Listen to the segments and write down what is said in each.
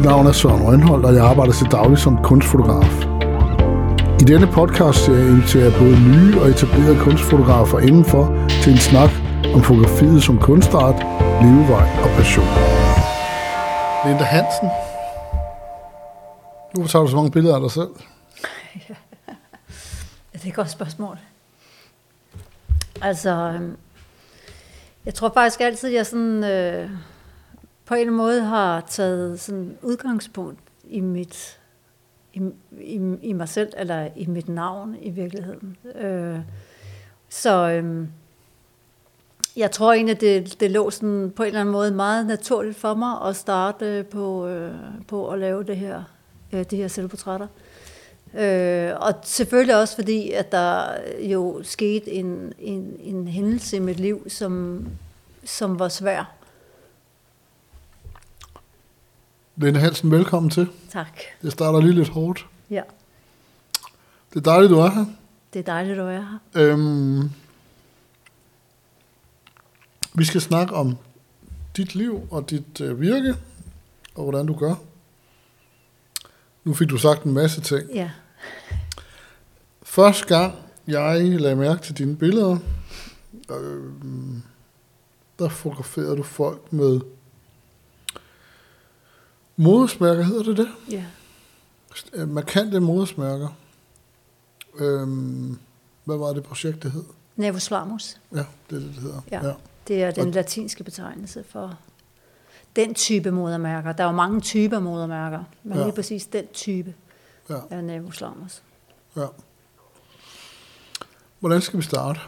Mit navn er Søren Rønholdt, og jeg arbejder til daglig som kunstfotograf. I denne podcast jeg inviterer jeg både nye og etablerede kunstfotografer indenfor til en snak om fotografiet som kunstart, levevej og passion. Linda Hansen. Hvorfor tager du så mange billeder af dig selv? Ja, det er et godt spørgsmål. Altså, øhm, jeg tror faktisk altid, jeg sådan, øh, på en måde har taget sådan udgangspunkt i mit i, i, i mig selv, eller i mit navn i virkeligheden. Øh, så øh, jeg tror egentlig, det, det lå sådan på en eller anden måde meget naturligt for mig at starte på, øh, på at lave det her, øh, de her selvportrætter. Øh, og selvfølgelig også fordi, at der jo skete en, en, en hændelse i mit liv, som, som var svær. Lene Hansen, velkommen til. Tak. Jeg starter lige lidt hårdt. Ja. Det er dejligt, du er her. Det er dejligt, du er her. Øhm, vi skal snakke om dit liv og dit øh, virke, og hvordan du gør. Nu fik du sagt en masse ting. Ja. Første gang, jeg lagde mærke til dine billeder, øh, der fotograferede du folk med modersmærker, hedder det det? Ja. Øh, Markante modersmærker. Øhm, hvad var det projekt, det hed? Nervus lamus. Ja, det er det, det hedder. Ja. Det er den Og- latinske betegnelse for den type modermærker. Der er jo mange typer modermærker, men Ja. lige præcis den type ja, er nervus lamus. ja. Hvordan skal vi starte?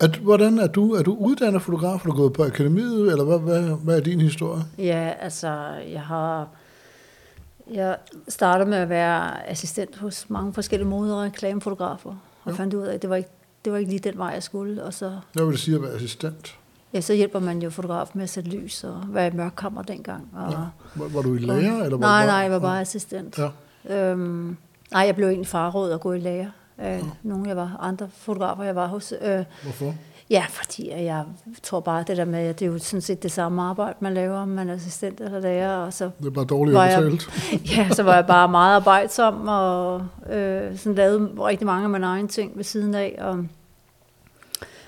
At, hvordan er du? Er du uddannet fotograf? Har du gået på akademiet, eller hvad, hvad, hvad er din historie? Ja, altså, jeg har... Jeg startede med at være assistent hos mange forskellige mode- og reklamefotografer, og Ja. ja. fandt ud af, at det var, ikke, det var ikke lige den vej, jeg skulle. Og så, Hvad vil det sige at være assistent? ja, så hjælper man jo fotograf med at sætte lys og være i mørkkammer dengang. Og, Ja. Var, var du i lærer? Eller var nej, nej, jeg var bare assistent. Ja, Øhm, nej, jeg blev egentlig farråd at gå i lære af nogle jeg var, andre fotografer, jeg var hos. Øh, hvorfor? ja, fordi jeg tror bare, det der med, at det er jo sådan set det samme arbejde, man laver, om man er assistent eller lærer, og så, Det er bare dårligt betalt. ja, så var jeg bare meget arbejdsom, og øh, sådan lavede rigtig mange af mine egne ting ved siden af, og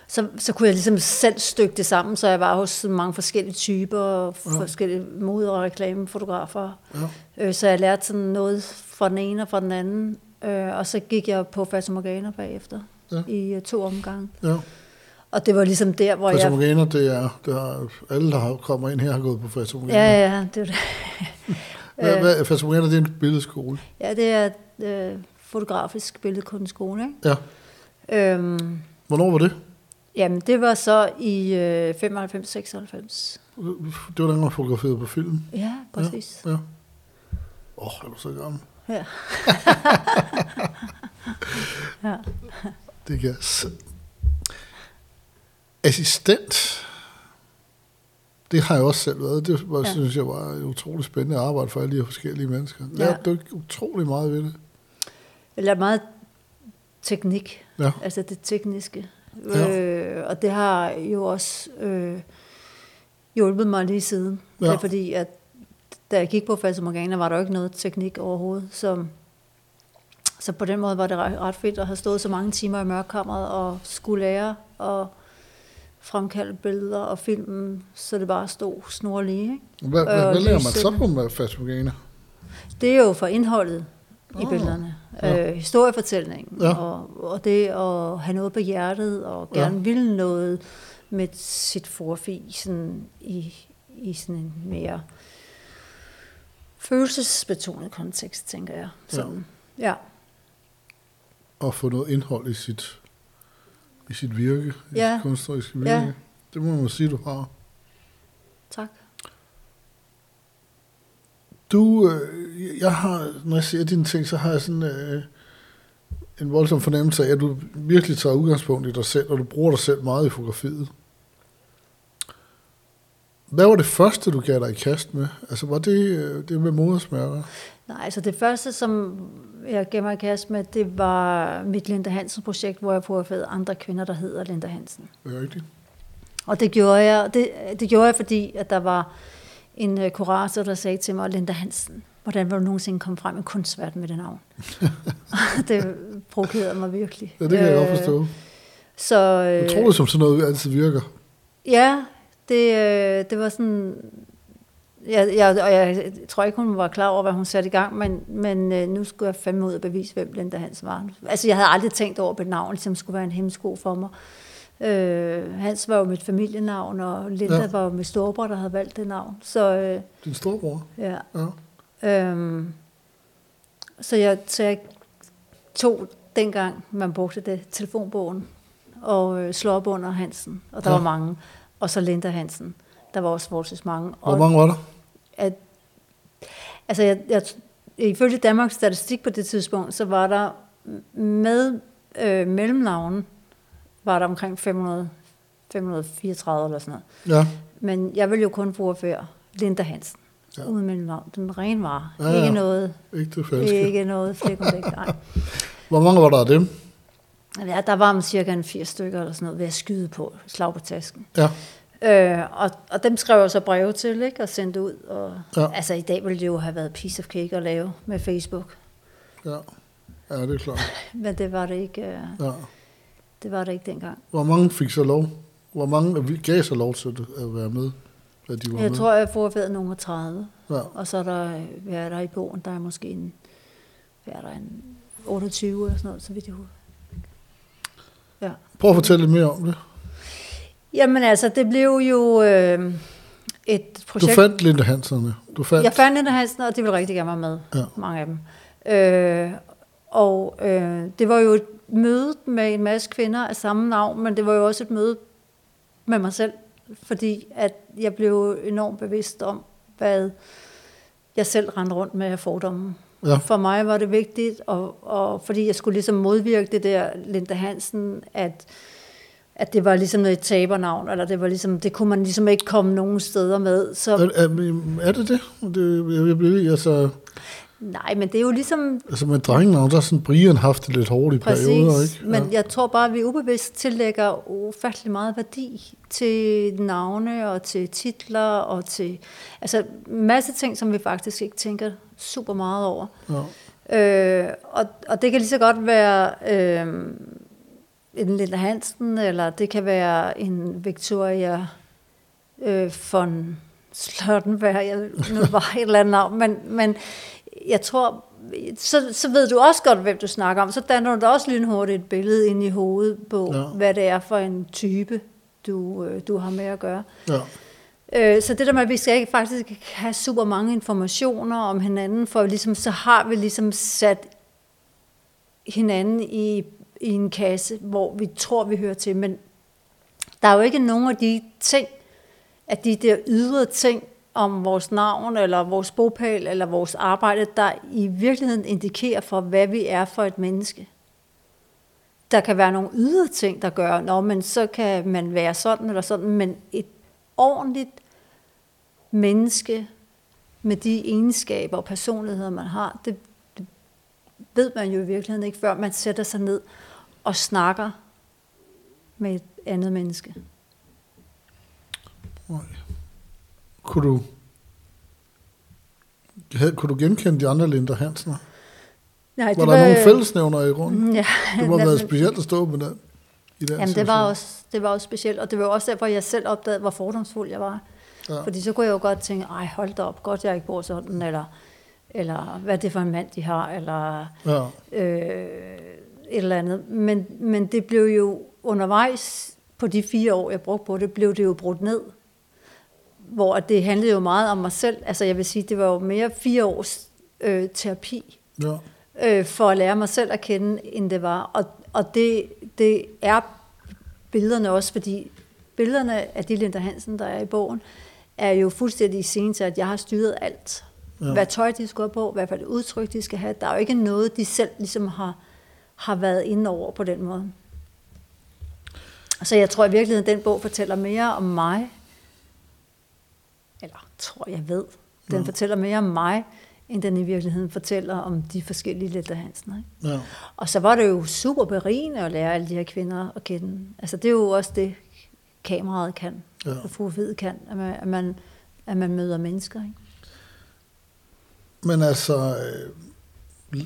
så, så kunne jeg ligesom selv stykke det sammen, så jeg var hos mange forskellige typer, Ja. forskellige mode- og reklamefotografer, Ja. Øh, så jeg lærte sådan noget fra den ene og fra den anden. Øh, og så gik jeg på Fata Morgana bagefter Ja. i øh, to omgange. ja. Og det var ligesom der, hvor Fata jeg... Morgana, det er, det er, alle, der kommer ind her, har gået på Fata Morgana. Ja, ja, det var det. Hvad, Øh, hvad, Fata Morgana, det er en billedskole. ja, det er øh, fotografisk billedkunstskole, ikke? Ja. Øhm, Hvornår var det? jamen, det var så i øh, 95-96. Det var dengang, man fotograferede på film. Ja, præcis. Ja. Åh, oh, er du så gammel. Ja. ja. Det kan jeg. Assistent. Det har jeg også selv været. Det var, ja. Synes jeg var et utroligt spændende arbejde for alle de forskellige mennesker. Ja. Lærte du ikke utrolig meget ved det? Jeg lærte meget teknik. Ja. altså det tekniske. Ja. Øh, og det har jo også øh, hjulpet mig lige siden. Ja. Det er fordi, at da jeg gik på Fata Morgana, var der jo ikke noget teknik overhovedet. Så, så på den måde var det ret, fedt at have stået så mange timer i mørkammeret og skulle lære og fremkalde billeder og filmen, så det bare stod snorlige. Ikke? Hvad, hvad, hvad lærer man så på Fata Morgana? Det er jo for indholdet i Ah, billederne. ja. Øh, historiefortællingen. Ja. Og, og det at have noget på hjertet, og Ja. gerne ville noget med sit forfi sådan i, i sådan en mere følelsesbetonet kontekst, tænker jeg. Sådan. Ja. ja. At få noget indhold i sit, i sit virke, i Ja. sit kunstneriske virke. Ja. Det må man sige, du har. Tak. Du, øh, jeg har, når jeg ser dine ting, så har jeg sådan øh, en voldsom fornemmelse af, at du virkelig tager udgangspunkt i dig selv, og du bruger dig selv meget i fotografiet. Hvad var det første, du gav dig i kast med? Altså, var det øh, det med modersmærker? Nej, altså det første, som jeg gav mig i kast med, det var mit Linda Hansen projekt, hvor jeg fotograferede andre kvinder, der hedder Linda Hansen. Det er rigtigt. Og det gjorde jeg, det, det gjorde jeg fordi, at der var en øh, kurator, der sagde til mig, Linda Hansen, hvordan vil du nogensinde komme frem i kunstverden med det navn? det provokerede mig virkelig. Ja, det kan jeg godt forstå. Så, øh, Utroligt, som sådan noget altid virker. Ja, det, øh, det var sådan... Jeg, jeg, og jeg tror ikke, hun var klar over, hvad hun satte i gang, men, men øh, nu skulle jeg fandme ud og bevise, hvem Linda Hans var. Altså, jeg havde aldrig tænkt over, at et navn ligesom skulle være en hemmesko for mig. Øh, Hans var jo mit familienavn, og Linda Ja. var jo mit storebror, der havde valgt det navn. Så øh, Din storebror. ja. Ja. Øhm, så, jeg, så jeg tog dengang, man brugte det, telefonbogen, og øh, slår op under Hansen, og der ja. var mange, og så Linda Hansen. Der var også forholdsvis mange. Hvor mange var der? at, altså, jeg, jeg, ifølge Danmarks statistik på det tidspunkt, så var der med øh, mellemnavnen, var der omkring 500, 534 eller sådan noget. Ja. Men jeg vil jo kun bruge før Linda Hansen. Ja. Uden mellemnavn. Den rene vare. Ja, Ja. Ikke noget, Ikke det falske. ikke noget flæk nej. Hvor mange var der af dem? Ja, der var om cirka en 80 stykker eller sådan noget ved at skyde på, slag på tasken. Ja. Øh, og, og dem skrev jeg så breve til, ikke? Og sendte ud. Og, Ja. Altså i dag ville det jo have været piece of cake at lave med Facebook. Ja. Ja, det er klart. Men det var det ikke, øh, Ja. det var det ikke dengang. Hvor mange fik så lov? Hvor mange gav så lov til at være med? At de var Jeg med? tror, jeg får været nummer 30. Ja. Og så er der, hvad er der i bogen, der er måske en, hvad er der, en 28 eller sådan noget, så vidt jeg husker. Prøv at fortælle lidt mere om det. Jamen altså, det blev jo øh, et projekt. Du fandt Linda Hanserne. Du fandt... Jeg fandt Linda Hansen, og de ville rigtig gerne være med. Ja. Mange af dem. Øh, og øh, det var jo et møde med en masse kvinder af samme navn, men det var jo også et møde med mig selv, fordi at jeg blev enormt bevidst om, hvad jeg selv rendte rundt med af fordomme. Ja. For mig var det vigtigt, og, og fordi jeg skulle ligesom modvirke det der Linda Hansen, at, at det var ligesom et tabernavn, eller det var ligesom, det kunne man ligesom ikke komme nogen steder med. Så, Er, er, er det det? det jeg, jeg altså, nej, men det er jo ligesom altså med drengenavn, der har sådan Brian haft det lidt hårdt i perioder, Præcis, ikke? men jeg tror bare, at vi ubevidst tillægger ufattelig meget værdi til navne og til titler og til altså en masse ting, som vi faktisk ikke tænker super meget over. Ja. Øh, og, og det kan lige så godt være øh, en Linda Hansen, eller det kan være en Victoria øh, von Slottenberg, jeg, nu var et eller andet navn, men, men jeg tror, så, så ved du også godt, hvem du snakker om. Så danner du da også lynhurtigt et billede ind i hovedet på, Ja. hvad det er for en type, du, øh, du har med at gøre. ja. Øh, så det der med, at vi skal ikke faktisk have super mange informationer om hinanden, for ligesom, så har vi ligesom sat hinanden i, i en kasse, hvor vi tror, vi hører til. Men der er jo ikke nogen af de ting, at de der ydre ting om vores navn, eller vores bopæl, eller vores arbejde, der i virkeligheden indikerer for, hvad vi er for et menneske. Der kan være nogle ydre ting, der gør, Nå, men så kan man være sådan eller sådan, men et ordentligt menneske med de egenskaber og personligheder, man har, det, det ved man jo i virkeligheden ikke, før man sætter sig ned og snakker med et andet menneske. Kunne du, havde, kunne du genkende de andre Linda Hansen? Nej, Var der nogle fællesnævner i grunden? Ja, Det må have været specielt at stå med den. I den Jamen, det var, også, det var også specielt, og det var også derfor, jeg selv opdagede, hvor fordomsfuld jeg var. Ja. Fordi så kunne jeg jo godt tænke, ej, hold da op, godt jeg ikke bor sådan, eller, eller hvad er det for en mand, de har, eller Ja. øh, et eller andet. Men, men det blev jo undervejs, på de fire år, jeg brugte på det, blev det jo brudt ned. Hvor det handlede jo meget om mig selv. Altså jeg vil sige, det var jo mere fire års øh, terapi, ja. øh, for at lære mig selv at kende, end det var. Og, og det, det er billederne også, fordi billederne af de Linda Hansen, der er i bogen, er jo fuldstændig scene til, at jeg har styret alt. Ja. Hvad tøj de skal have på, hvad for et udtryk de skal have. Der er jo ikke noget, de selv ligesom har, har været inde over på den måde. Så jeg tror i virkeligheden, at den bog fortæller mere om mig, tror jeg ved, den Ja. fortæller mere om mig, end den i virkeligheden fortæller om de forskellige Linda Hansen. Ikke? ja. Og så var det jo super berigende at lære alle de her kvinder at kende. Altså det er jo også det, kameraet kan, Ja. og fru Hvid kan, at man, at man at man møder mennesker. Ikke? Men altså, øh,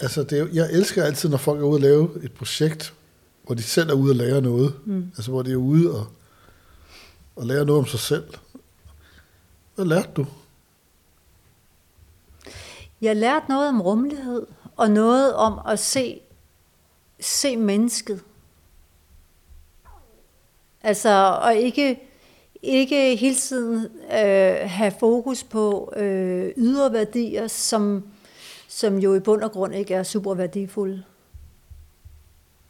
altså det, er, jeg elsker altid, når folk er ude og lave et projekt, hvor de selv er ude og lære noget. Mm. Altså hvor de er ude og, og lære noget om sig selv. Hvad lærte du? Jeg lærte noget om rummelighed, og noget om at se, se mennesket. Altså, og ikke, ikke hele tiden øh, have fokus på øh, ydre værdier, som, som jo i bund og grund ikke er super værdifulde.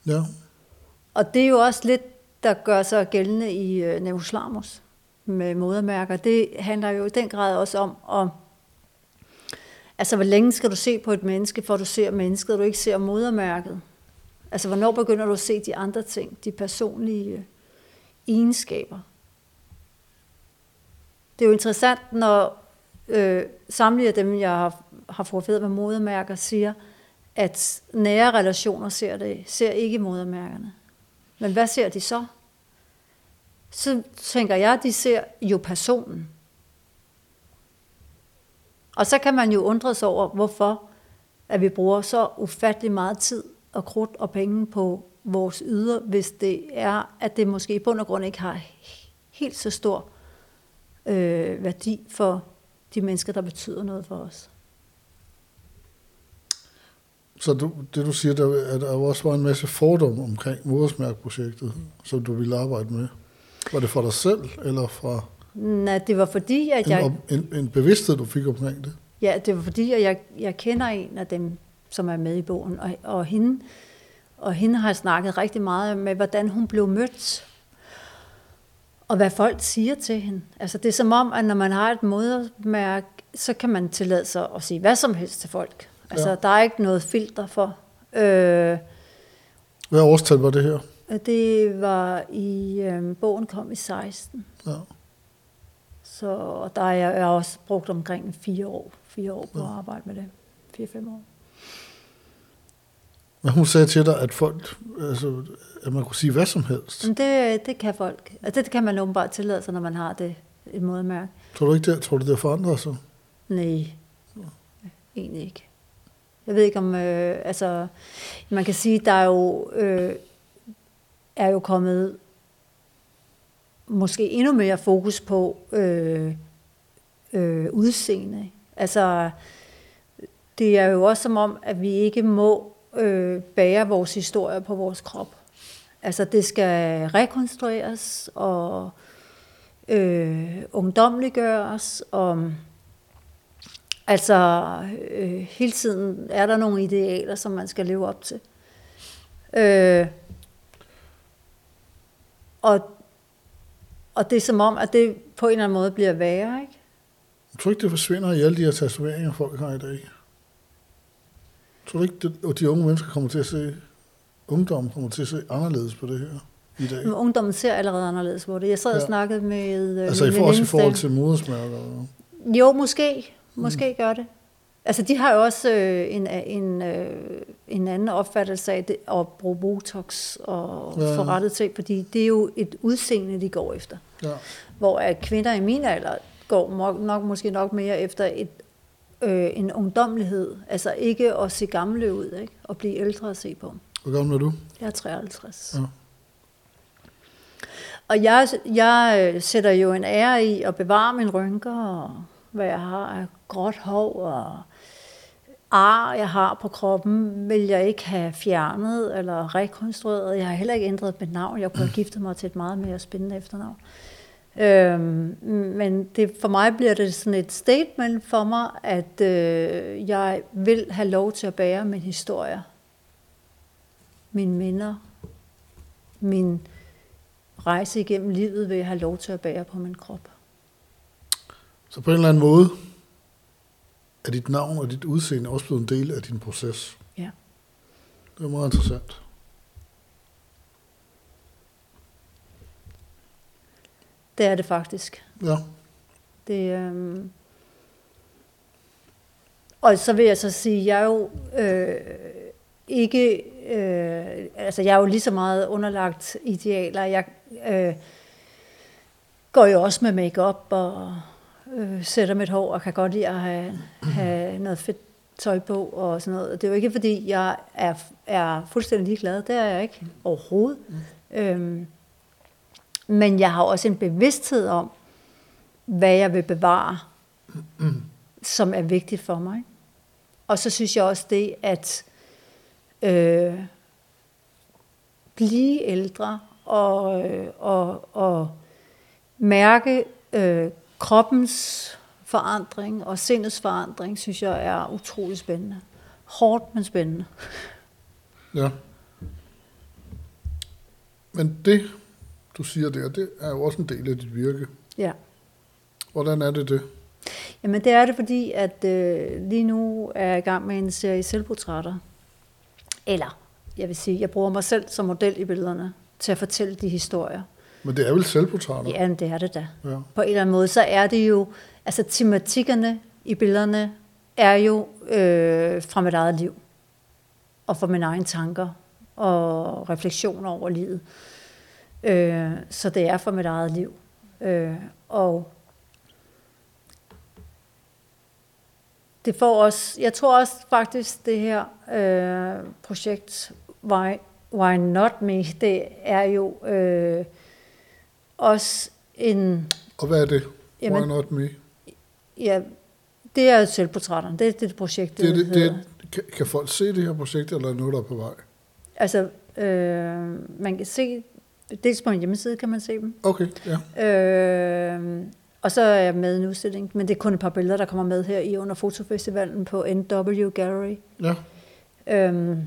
Ja. Og det er jo også lidt, der gør sig gældende i øh, Neoslamus med modermærker. Det handler jo i den grad også om at Altså, hvor længe skal du se på et menneske, for du ser mennesket, og du ikke ser modermærket? Altså, hvornår begynder du at se de andre ting, de personlige egenskaber? Det er jo interessant, når øh, samtlige af dem, jeg har, har forfædret med modermærker, siger, at nære relationer ser, det, ser ikke modermærkerne. Men hvad ser de så? Så tænker jeg, at de ser jo personen. Og så kan man jo undre sig over, hvorfor at vi bruger så ufattelig meget tid og krudt og penge på vores yder, hvis det er, at det måske i bund og grund ikke har helt så stor øh, værdi for de mennesker, der betyder noget for os. Så du, det du siger, der, at der også var en masse fordom omkring modersmærkprojektet, som du ville arbejde med. Var det for dig selv, eller fra Nej, det var fordi, at jeg... En, en, en bevidsthed, du fik omkring det? Ja, det var fordi, at jeg, jeg kender en af dem, som er med i bogen, og, og hende, og hende har jeg snakket rigtig meget med, hvordan hun blev mødt, og hvad folk siger til hende. Altså det er som om, at når man har et modermærke, så kan man tillade sig at sige hvad som helst til folk. Altså ja. der er ikke noget filter for. Øh, hvad årstal var det her? Det var i, øh, bogen kom i 16. Ja. Så der er jeg, jeg har også brugt omkring fire år, fire år på ja. at arbejde med det. Fire-fem år. Men hun sagde til dig, at folk, altså, at man kunne sige hvad som helst. Men det, det kan folk. Altså, det kan man åbenbart tillade sig, når man har det et modermærke. Tror du ikke det? Tror du, det forandrer sig? Nej, ja. egentlig ikke. Jeg ved ikke om, øh, altså, man kan sige, der er jo, øh, er jo kommet måske endnu mere fokus på øh, øh, udseende. Altså, det er jo også som om, at vi ikke må øh, bære vores historie på vores krop. Altså, det skal rekonstrueres og øh, ungdomliggøres, og altså, øh, hele tiden er der nogle idealer, som man skal leve op til. Øh, og og det er som om, at det på en eller anden måde bliver værre, ikke? Jeg tror ikke, det forsvinder i alle de her tatoveringer, folk har i dag. Jeg tror ikke, at de unge mennesker kommer til at se, ungdommen kommer til at se anderledes på det her i dag. Men ungdommen ser allerede anderledes på det. Jeg sad ja. og snakkede med øh, Altså i forhold, i forhold til modersmærker? Jo, måske. Måske mm. gør det. Altså, de har jo også øh, en, en, øh, en anden opfattelse af det, at bruge Botox og ja. forrettet ting, fordi det er jo et udseende, de går efter. Ja. Hvor at kvinder i min alder går nok, måske nok mere efter et, øh, en ungdomlighed. Altså ikke at se gamle ud, ikke? og blive ældre at se på. Hvor gammel er du? Jeg er 53. Ja. Og jeg, jeg øh, sætter jo en ære i at bevare min rynker, og hvad jeg har af gråt hår og ar, jeg har på kroppen, vil jeg ikke have fjernet eller rekonstrueret. Jeg har heller ikke ændret mit navn. Jeg kunne have giftet mig til et meget mere spændende efternavn. Øhm, men det, for mig bliver det sådan et statement for mig, at øh, jeg vil have lov til at bære min historie, mine minder, min rejse igennem livet vil jeg have lov til at bære på min krop. Så på en eller anden måde, er dit navn og dit udseende også blevet en del af din proces. Ja. Det er meget interessant. Det er det faktisk. Ja. Det, øhm... Og så vil jeg så sige, jeg er jo øh, ikke, øh, altså jeg er jo lige så meget underlagt idealer. Jeg øh, går jo også med makeup og øh, sætter mit hår, og kan godt lide at have, have noget fedt tøj på og sådan noget. Det er jo ikke, fordi jeg er, er fuldstændig ligeglad. Det er jeg ikke overhovedet. Mm. Øhm, men jeg har også en bevidsthed om, hvad jeg vil bevare, mm. som er vigtigt for mig. Og så synes jeg også det, at øh, blive ældre og, øh, og, og mærke øh, kroppens forandring og sindets forandring, synes jeg er utrolig spændende. Hårdt, men spændende. Ja. Men det, du siger der, det er jo også en del af dit virke. Ja. Hvordan er det det? Jamen det er det, fordi at øh, lige nu er jeg i gang med en serie selvportrætter. Eller, jeg vil sige, jeg bruger mig selv som model i billederne til at fortælle de historier. Men det er vel selvportrætter? Ja, det er det da. Ja. På en eller anden måde, så er det jo, altså tematikkerne i billederne er jo øh, fra mit eget liv. Og fra mine egne tanker og refleksioner over livet. Øh, så det er fra mit eget liv. Øh, og det får også, jeg tror også faktisk, det her øh, projekt, Why, Why Not Me, det er jo øh, også en... Og hvad er det? Jamen, Why Not Me? Ja, det er selvportrætterne. Det er det projekt, Det, det, hedder. det, kan, folk se det her projekt, eller er det noget, der er på vej? Altså, øh, man kan se, dels på en hjemmeside kan man se dem. Okay, ja. Øh, og så er jeg med i en udstilling, men det er kun et par billeder, der kommer med her i under fotofestivalen på NW Gallery. Ja, Øhm,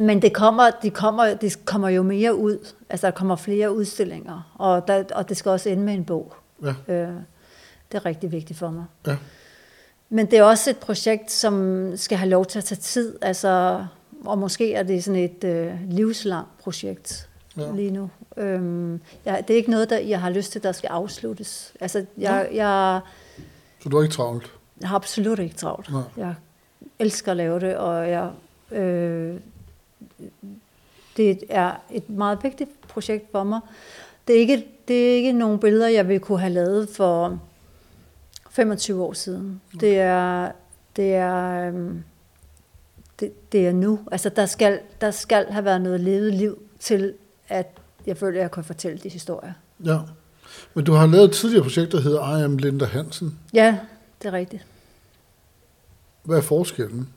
men det kommer, de kommer, det kommer jo mere ud. Altså, der kommer flere udstillinger, og, der, og det skal også ende med en bog. ja, Øh, det er rigtig vigtigt for mig. ja. Men det er også et projekt, som skal have lov til at tage tid. Altså, og måske er det sådan et øh, livslangt projekt Ja. ja. lige nu. Øhm, jeg, det er ikke noget, der jeg har lyst til, der skal afsluttes. Altså, jeg, jeg, Så du er ikke travlt? jeg har absolut ikke travlt. Nej. Jeg elsker at lave det, og jeg, øh, det er et meget vigtigt projekt for mig. Det er, ikke, det er ikke nogle billeder, jeg ville kunne have lavet for 25 år siden. Det er, det er, øhm, det, det er nu. Altså, der skal, der skal have været noget levet liv til, at jeg føler, at jeg kan fortælle de historier. Ja. Men du har lavet et tidligere projekt, der hedder I am Linda Hansen. Ja, det er rigtigt. Hvad er forskellen?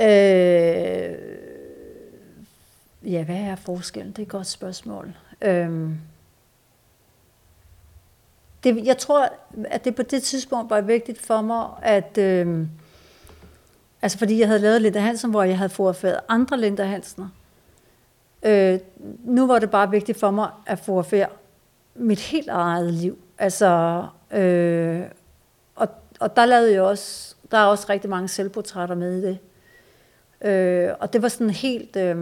Øh, ja, hvad er forskellen? Det er et godt spørgsmål. Øh, det, jeg tror, at det på det tidspunkt var vigtigt for mig, at... Øh, altså fordi jeg havde lavet Linda Hansen, hvor jeg havde forfærdet andre Linda Hansener. Øh, nu var det bare vigtigt for mig at forfærde mit helt eget liv. Altså, øh, og, og der lavede jeg også, der er også rigtig mange selvportrætter med i det. Øh, og det var sådan helt... Øh,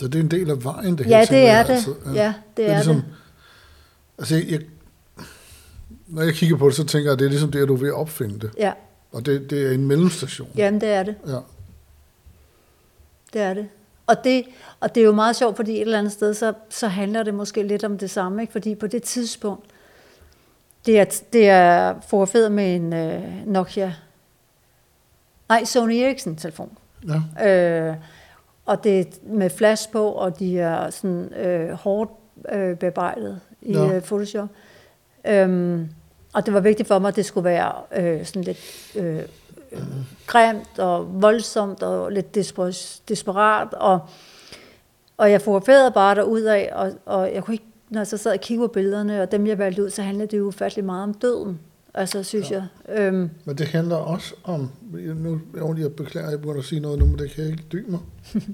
Så det er en del af vejen, det her. ja, det er jeg det. altid. Ja, det er ligesom, det. Altså, jeg, når jeg kigger på det, så tænker jeg, at det er ligesom det, at du er ved at opfinde det. Ja, Og det, det er en mellemstation. jamen det er det. Ja. Det er det. Og det, og det er jo meget sjovt, fordi et eller andet sted, så, så handler det måske lidt om det samme. Ikke? Fordi på det tidspunkt, det er, det er fotograferet med en øh, Nokia, nej, Sony Ericsson-telefon. ja. Øh, og det er med flash på, og de er sådan øh, hårdt øh, bearbejdet i Nå. øh, Photoshop. Øhm, og det var vigtigt for mig, at det skulle være øh, sådan lidt øh, grimt og voldsomt og lidt desper- desperat. Og, og jeg fotograferede bare derud af, og, og jeg kunne ikke, når jeg så sad og kiggede på billederne, og dem jeg valgte ud, så handlede det jo ufattelig meget om døden. Altså, synes Ja. jeg. Øhm, Men det handler også om, nu jeg, jeg beklager, jeg at sige noget nu, men det kan jeg ikke dy mig.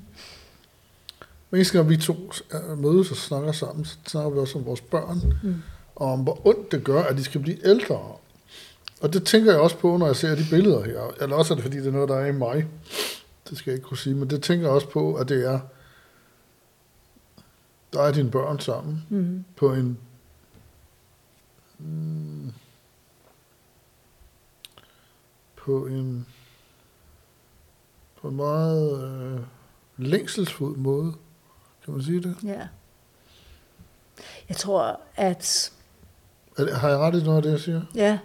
Men eneste gang vi to øh, mødes og snakker sammen, så snakker vi også om vores børn, mm. og om hvor ondt det gør, at de skal blive ældre. Og det tænker jeg også på, når jeg ser de billeder her. Eller også er det, fordi det er noget, der er i mig. Det skal jeg ikke kunne sige, men det tænker jeg også på, at det er, der er dine børn sammen mm, på en mm, på en på en meget øh, længselsfuld måde, kan man sige det? Ja. Jeg tror, at Er Har jeg ret i noget af det, jeg siger? ja,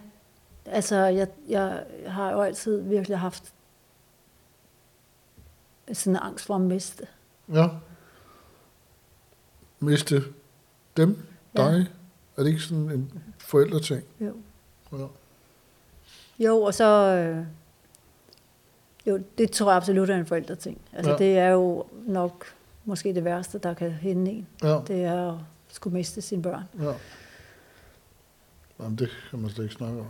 altså jeg, jeg har jo altid virkelig haft sådan en angst for at miste. Ja. Miste dem, Ja. dig. Er det ikke sådan en forældreting? Jo. Ja. Jo, og så... Øh, jo, det tror jeg absolut er en forældreting. Altså, Ja. det er jo nok måske det værste, der kan hende en. Ja. Det er at skulle miste sine børn. ja. Jamen, det kan man slet ikke snakke om.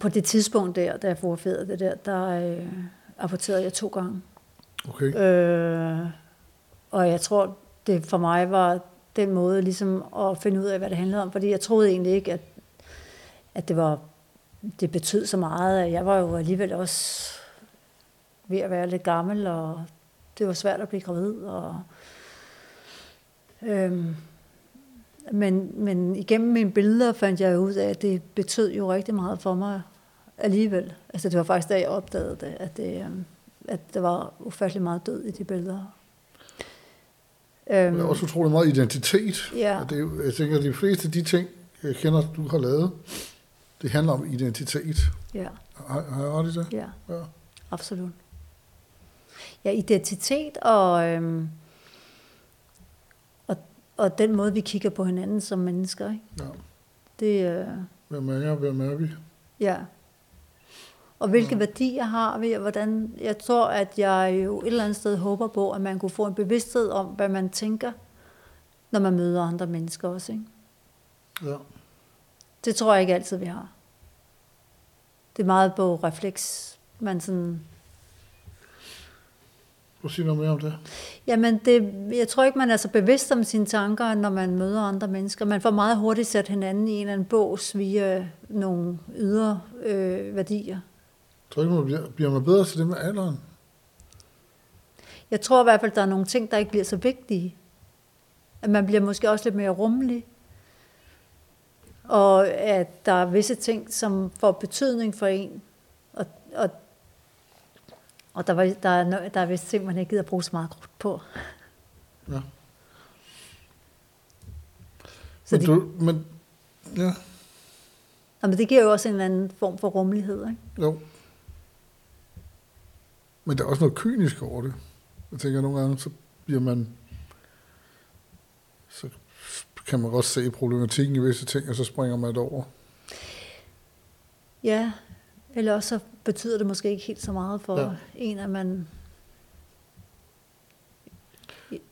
På det tidspunkt der, da jeg fotograferede det der, der øh, aborterede jeg to gange. Okay. Øh, og jeg tror, det for mig var den måde ligesom at finde ud af, hvad det handlede om. Fordi jeg troede egentlig ikke, at, at det var det betød så meget. Jeg var jo alligevel også ved at være lidt gammel, og det var svært at blive gravid. Og, øhm, men, men igennem mine billeder fandt jeg ud af, at det betød jo rigtig meget for mig alligevel. Altså det var faktisk da jeg opdagede det, at, det, øhm, at der var ufattelig meget død i de billeder. Øhm, Der er også utrolig meget identitet. Ja. Og det jeg tænker, at de fleste af de ting, jeg kender, du har lavet, det handler om identitet. ja, Har, har jeg ret i det? ja. Ja. Absolut. Ja, identitet og, øhm, og, og den måde, vi kigger på hinanden som mennesker. Ikke? ja. Det, øh, Hvem er jeg, hvem er vi? ja. Og hvilke værdier har vi, og hvordan... Jeg tror, at jeg jo et eller andet sted håber på, at man kunne få en bevidsthed om, hvad man tænker, når man møder andre mennesker også. Ikke? Ja. Det tror jeg ikke altid, vi har. Det er meget på refleks. Man sådan Prøv at sige noget mere om det. Jamen, det, jeg tror ikke, man er så bevidst om sine tanker, når man møder andre mennesker. Man får meget hurtigt sat hinanden i en eller anden bås via nogle ydre øh, værdier. Tror ikke, man bliver, bliver man bedre til det med alderen? Jeg tror i hvert fald, der er nogle ting, der ikke bliver så vigtige. At man bliver måske også lidt mere rummelig. Og at der er visse ting, som får betydning for en. Og, og, og der, var, der, er, der er visse ting, man ikke gider bruge så meget krudt på. Ja. Så Men, det, du, men ja, jamen, det giver jo også en eller anden form for rummelighed. Ikke? jo. Men der er også noget kynisk over det. Jeg tænker, nogle gange, så bliver man... Så kan man godt se problematikken i visse ting, og så springer man det over. Ja, eller også så betyder det måske ikke helt så meget for Ja. en, at man...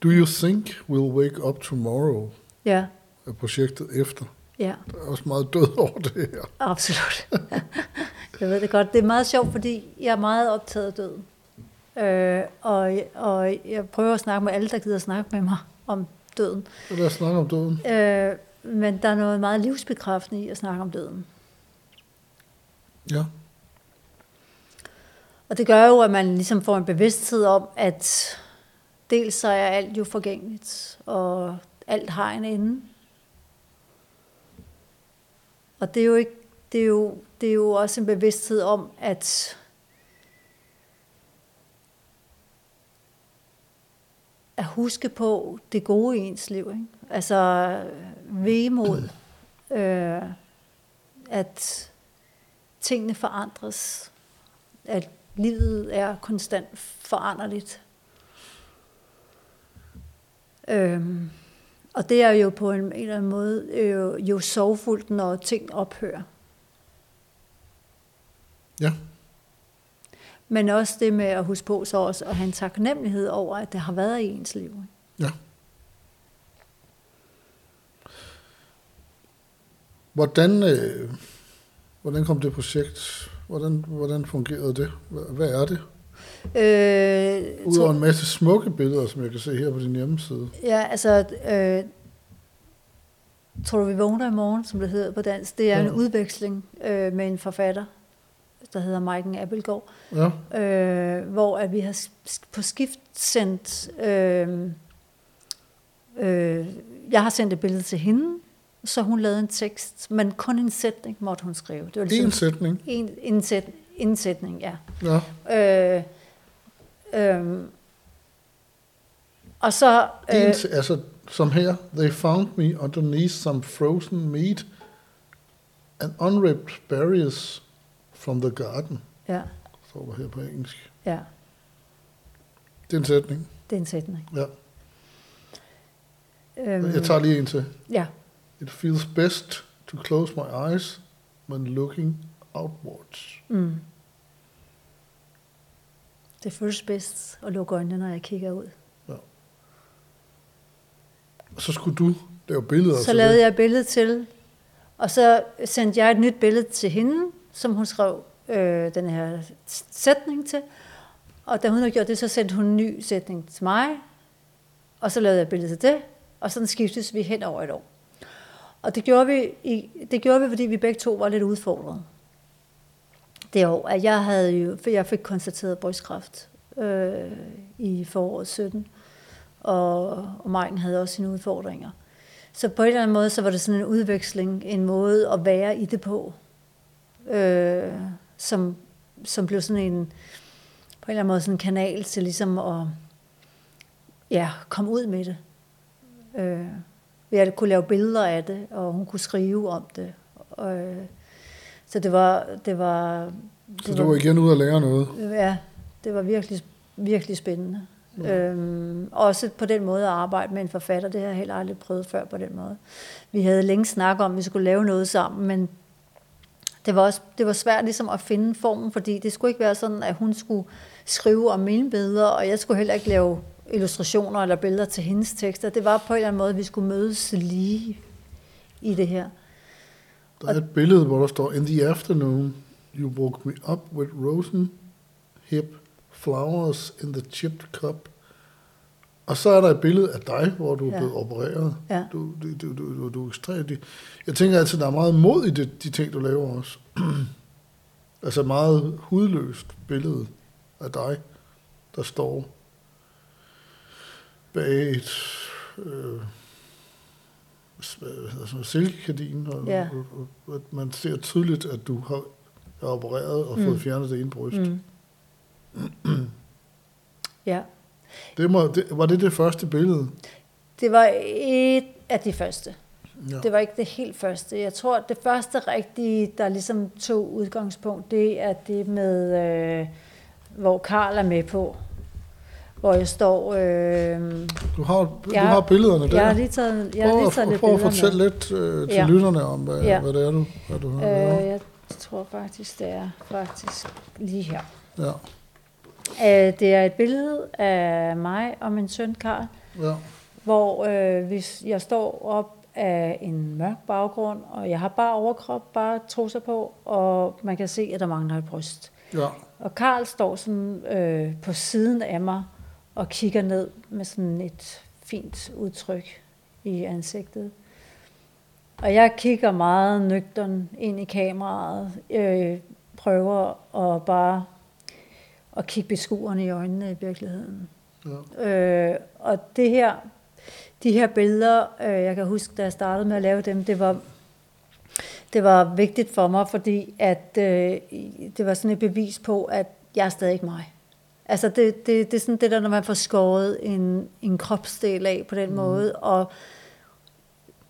Do you think we'll wake up tomorrow? Ja, Er projektet efter. ja, Der er også meget død over det her. absolut. jeg ved det godt. Det er meget sjovt, fordi jeg er meget optaget af døden. Øh, og, og jeg prøver at snakke med alle, der gider snakke med mig om døden. Så lad os snakke om døden. Øh, men der er noget meget livsbekræftende i at snakke om døden. Ja. Og det gør jo, at man ligesom får en bevidsthed om, at dels så er alt jo forgængeligt, og alt har en ende. Og det er jo, ikke, det er jo, det er jo også en bevidsthed om, at at huske på det gode i ens liv. Ikke? Altså vemod, øh, at tingene forandres, at livet er konstant foranderligt. Øhm, og det er jo på en, en eller anden måde øh, jo sorgfuldt, når ting ophører. Ja. Men også det med at huske på så også at have en taknemmelighed over, at det har været i ens liv. Ja. Hvordan, øh, hvordan kom det projekt? Hvordan, hvordan fungerede det? Hvad, er det? Øh, Udover en masse smukke billeder, som jeg kan se her på din hjemmeside. Ja, altså, øh, tror du, vi vågner i morgen, som det hedder på dansk? Det er Ja. en udveksling øh, med en forfatter, der hedder Maiken Appelgaard, Ja, øh, hvor at vi har på skift sendt... Øh, øh, jeg har sendt et billede til hende, så hun lavede en tekst, men kun en sætning måtte hun skrive. Det var en sætning. en, en, sæt, en sætning, ja. Ja. Øh, øh, og så... En, Øh, altså, som her, they found me underneath some frozen meat and unripped berries from the garden. Ja, Står der her på engelsk. ja, Det er en sætning. det er en sætning. Ja. Øhm, Jeg tager lige en til. Ja, It feels best to close my eyes when looking outwards. mm. Det føles bedst at lukke øjnene, når jeg kigger ud. Og så skulle du lave billeder. Så lavede jeg et billede til, og så sendte jeg et nyt billede til hende, som hun skrev øh, den her sætning til. Og da hun havde gjort det, så sendte hun en ny sætning til mig, og så lavede jeg billedet til det, og sådan skiftes vi hen over et år. Og det gjorde vi, i, det gjorde vi, fordi vi begge to var lidt udfordrede. Det år, at jeg havde jo, for jeg fik konstateret brystkræft øh, i foråret 17, og, og Marken havde også sine udfordringer. Så på en eller anden måde, så var det sådan en udveksling, en måde at være i det på, øh, som, som blev sådan en, på en eller anden måde sådan en kanal til ligesom at ja, komme ud med det. Øh, jeg kunne lave billeder af det, og hun kunne skrive om det. Øh, så det var, det var, Så du var igen ude at lære noget. Ja, det var virkelig, virkelig spændende. Mm. Øhm, også på den måde at arbejde med en forfatter, det har jeg heller aldrig prøvet før på den måde. Vi havde længe snakket om, at vi skulle lave noget sammen, men det var, også, det var svært ligesom at finde formen, fordi det skulle ikke være sådan, at hun skulle skrive om mine billeder, og jeg skulle heller ikke lave illustrationer eller billeder til hendes tekster. Det var på en eller anden måde, at vi skulle mødes lige i det her. Der er et billede, hvor der står, In the afternoon, you woke me up with rosen hip flowers in the chipped cup. Og så er der et billede af dig, hvor du er Ja. blevet opereret. Ja. Du, du, du, du, du, er ekstremt... Jeg tænker altid, der er meget mod i det, de ting, du laver også. altså et meget hudløst billede af dig, der står bag et øh, hvad hedder sådan silkekardin, og, Ja. og, og, og, man ser tydeligt, at du har er opereret og Mm. fået fjernet det ene bryst. Mm. Mm. ja. Det må, det, var det det første billede? Det var et af de første. Ja. Det var ikke det helt første. Jeg tror, det første rigtige, der ligesom tog udgangspunkt, det er det med, øh, hvor Karl er med på. Hvor jeg står... Øh, Du har, du Jeg- har billederne der. jeg har lige taget, jeg har prøv lige at, taget lidt prøv at fortælle lidt øh, til Ja. lytterne om, hvad, Ja. hvad det er, du, hvad du har Øh, jeg tror faktisk, det er faktisk lige her. Ja, Øh, det er et billede af mig og min søn Karl, ja, hvor øh, hvis jeg står op af en mørk baggrund, og jeg har bare overkrop, bare trusser på, og man kan se, at der mangler et bryst. ja. Og Karl står sådan øh, på siden af mig og kigger ned med sådan et fint udtryk i ansigtet. Og jeg kigger meget nøgtern ind i kameraet, øh, prøver at bare at kigge beskuerne i øjnene i virkeligheden. ja. Øh, og det her, de her billeder, øh, jeg kan huske, da jeg startede med at lave dem, det var, det var vigtigt for mig, fordi at, øh, det var sådan et bevis på, at jeg er stadig ikke mig. Altså det, det, det er sådan det der, når man får skåret en, en kropsdel af på den mm. måde, og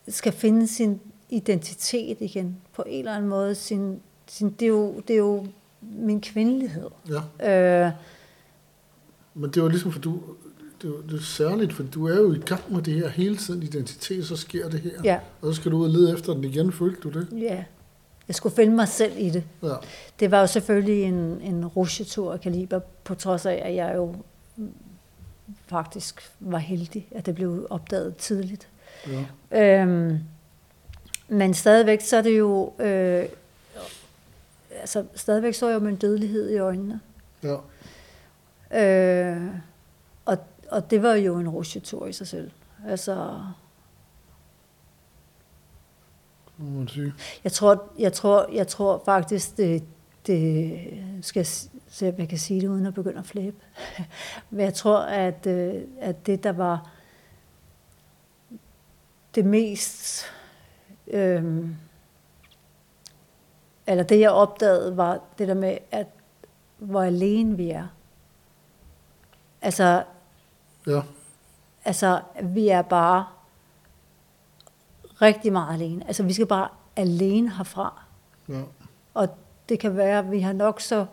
skal finde sin identitet igen på en eller anden måde. Sin, sin, det, er jo, det er jo min kvindelighed. ja. Øh, Men det var ligesom, for du, det, var, det er særligt, for du er jo i gang med det her hele tiden, identitet, så sker det her. ja, Og så skal du ud og lede efter den igen, følte du det? ja. Jeg skulle finde mig selv i det. Ja, Det var jo selvfølgelig en, en rusjetur af kaliber, på trods af, at jeg jo faktisk var heldig, at det blev opdaget tidligt. ja. Øhm, men stadigvæk, så er det jo... Øh, altså, stadigvæk så jeg jo min dødelighed i øjnene. ja. Øh, og, og det var jo en rusjetur i sig selv. Altså, må man sige. Jeg tror, jeg tror, jeg tror faktisk, det, det skal se, om jeg kan sige det uden at begynde at flæbe. Men jeg tror, at, øh, at det, der var det mest, øhm, eller det, jeg opdagede, var det der med, at hvor alene vi er. Altså, Ja, altså vi er bare rigtig meget alene. Altså, vi skal bare alene herfra. Ja. Og det kan være, at vi har nok så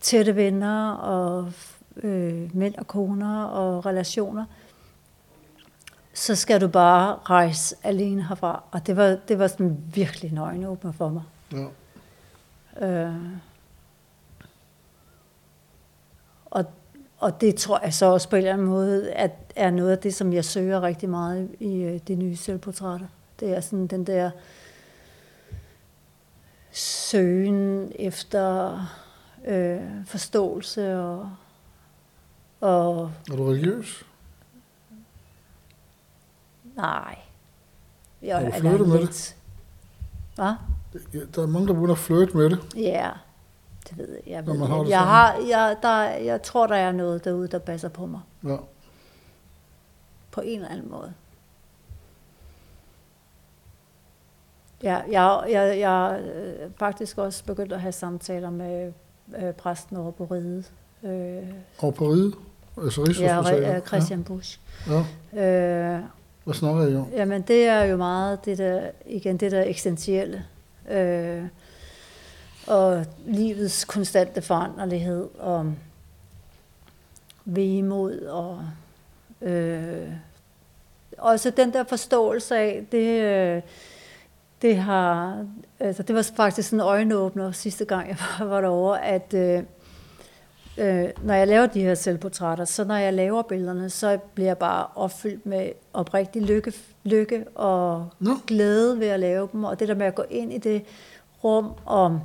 tætte venner og øh, mænd og koner og relationer. Så skal du bare rejse alene herfra. Og det var, det var sådan virkelig en øjenåbner for mig. Ja. Øh, og, og det tror jeg så også på en eller anden måde, at er noget af det, som jeg søger rigtig meget i øh, de nye selvportrætter. Det er sådan den der søgen efter øh, forståelse og, og Er du religiøs? nej. Jeg, Har du flirtet med lidt. Hvad? Ja, Der er mange, der begynder at flirte med det. Ja, det ved jeg. Jeg, ved, har det jeg, sådan. har, jeg, der, jeg tror, der er noget derude, der passer på mig. Ja. På en eller anden måde. Ja, jeg, jeg, jeg er faktisk også begyndt at have samtaler med øh, præsten over på Ride. Øh, Og på ride? Altså ja, Rigshospitalet? øh, Christian Busch. Ja. ja. Øh, Hvad snakker I om? Jamen, det er jo meget det der, igen, det der eksistentielle. Øh, og livets konstante foranderlighed, og vemod, og øh, også den der forståelse af, det, øh, det har, altså det var faktisk en øjenåbner sidste gang, jeg var, var derovre, at øh, øh, når jeg laver de her selvportrætter, så når jeg laver billederne, så bliver jeg bare opfyldt med oprigtig lykke, lykke og Nå. glæde ved at lave dem, og det der med at gå ind i det rum og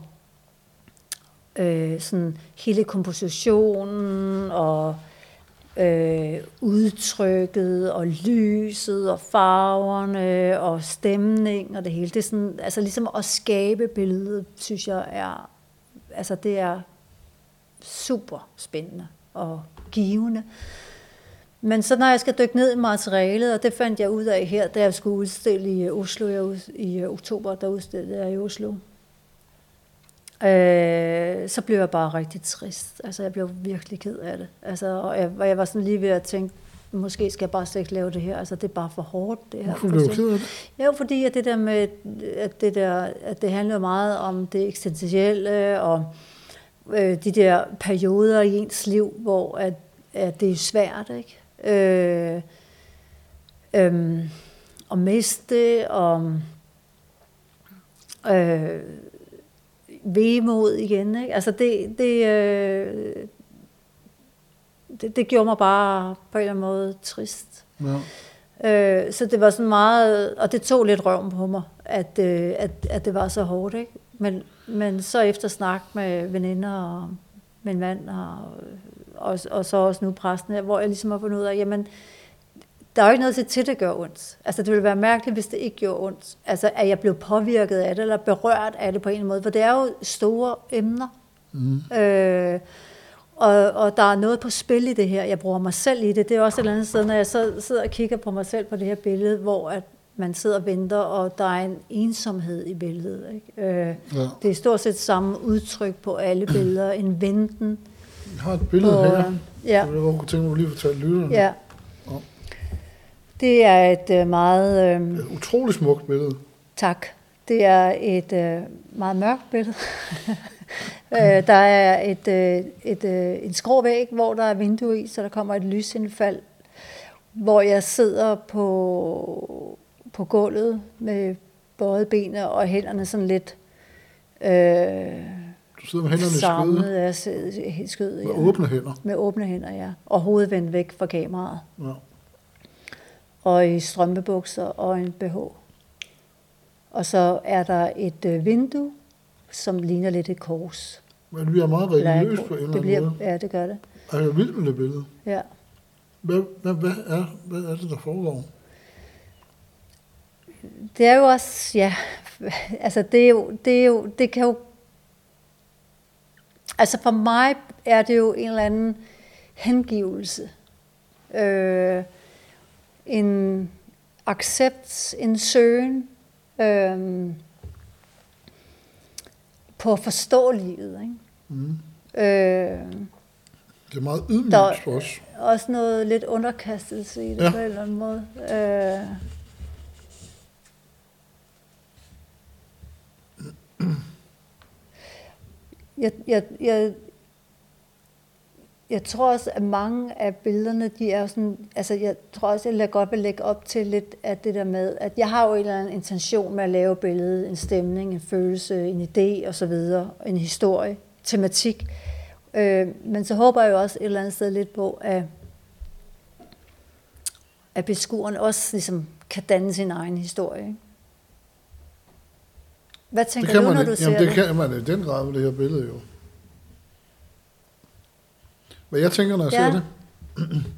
øh, sådan hele kompositionen og øh, udtrykket og lyset og farverne og stemning og det hele. Det er sådan, altså ligesom at skabe billedet, synes jeg er, altså det er super spændende og givende. Men så når jeg skal dykke ned i materialet, og det fandt jeg ud af her, da jeg skulle udstille i øh, Oslo jeg ud, i øh, oktober, der udstillede jeg i Oslo, øh, så blev jeg bare rigtig trist. Altså jeg blev virkelig ked af det. Altså, og jeg, og jeg var sådan lige ved at tænke, måske skal jeg bare slet ikke lave det her. Altså det er bare for hårdt det her. Hvorfor blev du ked af det? Jo, fordi at det der med, at det, der, at det handler meget om det eksistentielle og øh, de der perioder i ens liv, hvor at, at det er svært, ikke? Øh, øh, at miste og øh, vemod igen, ikke? Altså det, det, øh, det, det gjorde mig bare på en eller anden måde trist. Ja. Øh, så det var sådan meget, og det tog lidt røven på mig, at, øh, at, at det var så hårdt, ikke? Men, men så efter snak med veninder og min mand, og, og, og så også nu præsten her, hvor jeg ligesom har fundet ud af, jamen, der er jo ikke noget til, til det gør ondt. Altså, det ville være mærkeligt, hvis det ikke gjorde ondt. Altså, at jeg blev påvirket af det, eller berørt af det på en måde, for det er jo store emner. Mm. Øh, og, og der er noget på spil i det her. Jeg bruger mig selv i det. Det er også et eller andet sted, når jeg så, sidder og kigger på mig selv på det her billede, hvor at man sidder og venter, og der er en ensomhed i billedet. Ikke? Øh, Ja. det er stort set samme udtryk på alle billeder. En venten Jeg har et billede på... her. øh, Ja, Jeg kunne tænke mig, at lige fortælle lytterne. ja. Det er et øh, meget... Øh, Et utroligt smukt billede. Tak. Det er et øh, meget mørkt billede. øh, der er et, øh, et, øh, en skrå væg, hvor der er vindue i, så der kommer et lysindfald, hvor jeg sidder på, på gulvet med bøjet benene og hænderne sådan lidt øh, Du sidder med hænderne i skødet. samlet af skødet. skød, Med åbne hænder. Med åbne hænder, ja. Og hovedet vendt væk fra kameraet. Ja. og i strømpebukser og en BH. Og så er der et øh, vindue, som ligner lidt et kors. Men det bliver meget religiøst på en eller det anden bliver, måde. Ja, det gør det. Er jeg vild med det billede? Ja. Hvad, hvad, hvad, er, hvad er det, der foregår? Det er jo også, ja, altså det er jo, det er jo, det kan jo, altså for mig er det jo en eller anden hengivelse. Øh, en accept, en søgen øh, på at forstå livet. Ikke? Mm. Øh, Det er meget ydmygt for os. også noget lidt underkastelse i det ja. på en eller anden måde. Øh, Jeg, jeg, jeg, jeg tror også, at mange af billederne, de er sådan, altså jeg tror også, jeg godt vil lægge op til lidt af det der med, at jeg har jo en eller anden intention med at lave billedet, en stemning, en følelse, en idé og så videre, en historie, tematik. Øh, men så håber jeg jo også et eller andet sted lidt på, at, at beskueren også ligesom kan danne sin egen historie. Ikke? Hvad tænker det kan du, man, når du ser jamen, det? det? kan man i den grad med det her billede jo. Hvad jeg tænker, når jeg Ja. ser det?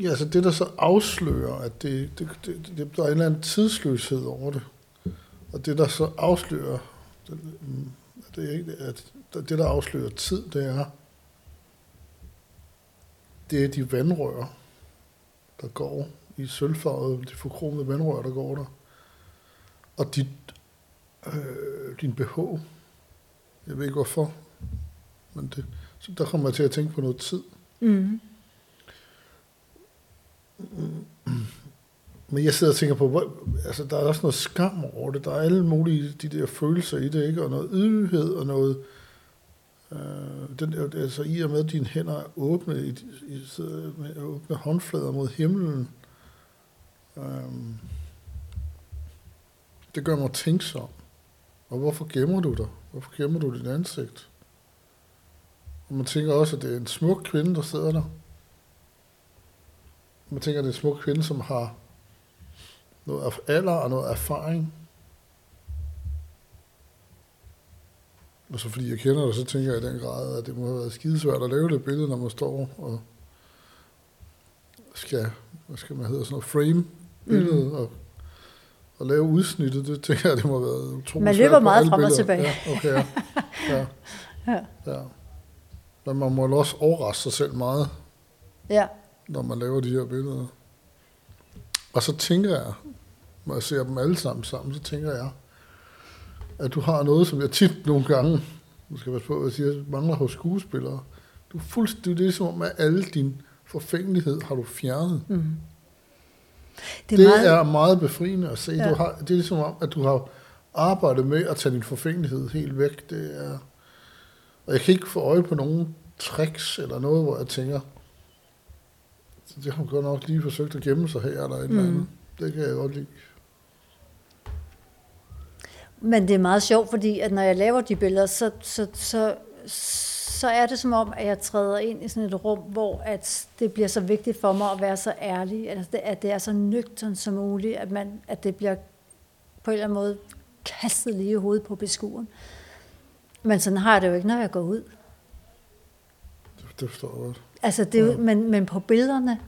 Ja, altså det, der så afslører, at det, det, det, det, der er en eller anden tidsløshed over det. Og det, der så afslører, det, mm, det er ikke, at det, der afslører tid, det er, det er de vandrør, der går i sølvfarvet, de forkromede vandrør, der går der. Og dit, øh, din BH, jeg ved ikke hvorfor, men det, så der kommer jeg til at tænke på noget tid. Mm. Men jeg sidder og tænker på, hvor, altså der er også noget skam over det. Der er alle mulige de der følelser i det, ikke? Og noget ydmyghed og noget... Øh, den, altså i og med, at dine hænder er åbne, i, i, med åbne håndflader mod himlen. Øh, det gør mig tænksom. Og hvorfor gemmer du dig? Hvorfor gemmer du dit ansigt? Og man tænker også, at det er en smuk kvinde, der sidder der. Man tænker, at det er en smuk kvinde, som har noget alder og noget erfaring. Og så fordi jeg kender dig, så tænker jeg i den grad, at det må have været skidesvært at lave det billede, når man står og skal, hvad skal man hedder, sådan noget frame billedet mm. og, og lave udsnittet. Det tænker jeg, det må have været utroligt Man løber meget frem og tilbage. Ja, okay, ja. ja. Ja. ja. Men man må også overraske sig selv meget, Ja. når man laver de her billeder. Og så tænker jeg, når jeg ser dem alle sammen sammen, så tænker jeg, at du har noget, som jeg tit nogle gange, nu skal jeg passe på, hvad jeg siger, mangler hos skuespillere. Du er fuldstændig, det er som om, at alle din forfængelighed har du fjernet. Mm. Det, er meget, er meget befriende at se. Ja. Du har, det er ligesom om, at du har arbejdet med at tage din forfængelighed helt væk. Det er, og jeg kan ikke få øje på nogen tricks eller noget, hvor jeg tænker, det har man godt nok lige forsøgt at gemme sig her eller et mm. eller andet. Det kan jeg godt lide. Men det er meget sjovt, fordi at når jeg laver de billeder, så, så, så, så er det som om, at jeg træder ind i sådan et rum, hvor at det bliver så vigtigt for mig at være så ærlig, altså det, at det er så nøgtern som muligt, at, man, at det bliver på en eller anden måde kastet lige i hovedet på beskueren. Men sådan har jeg det jo ikke, når jeg går ud. Det, det forstår jeg godt. Altså det, er jo- men, men på billederne,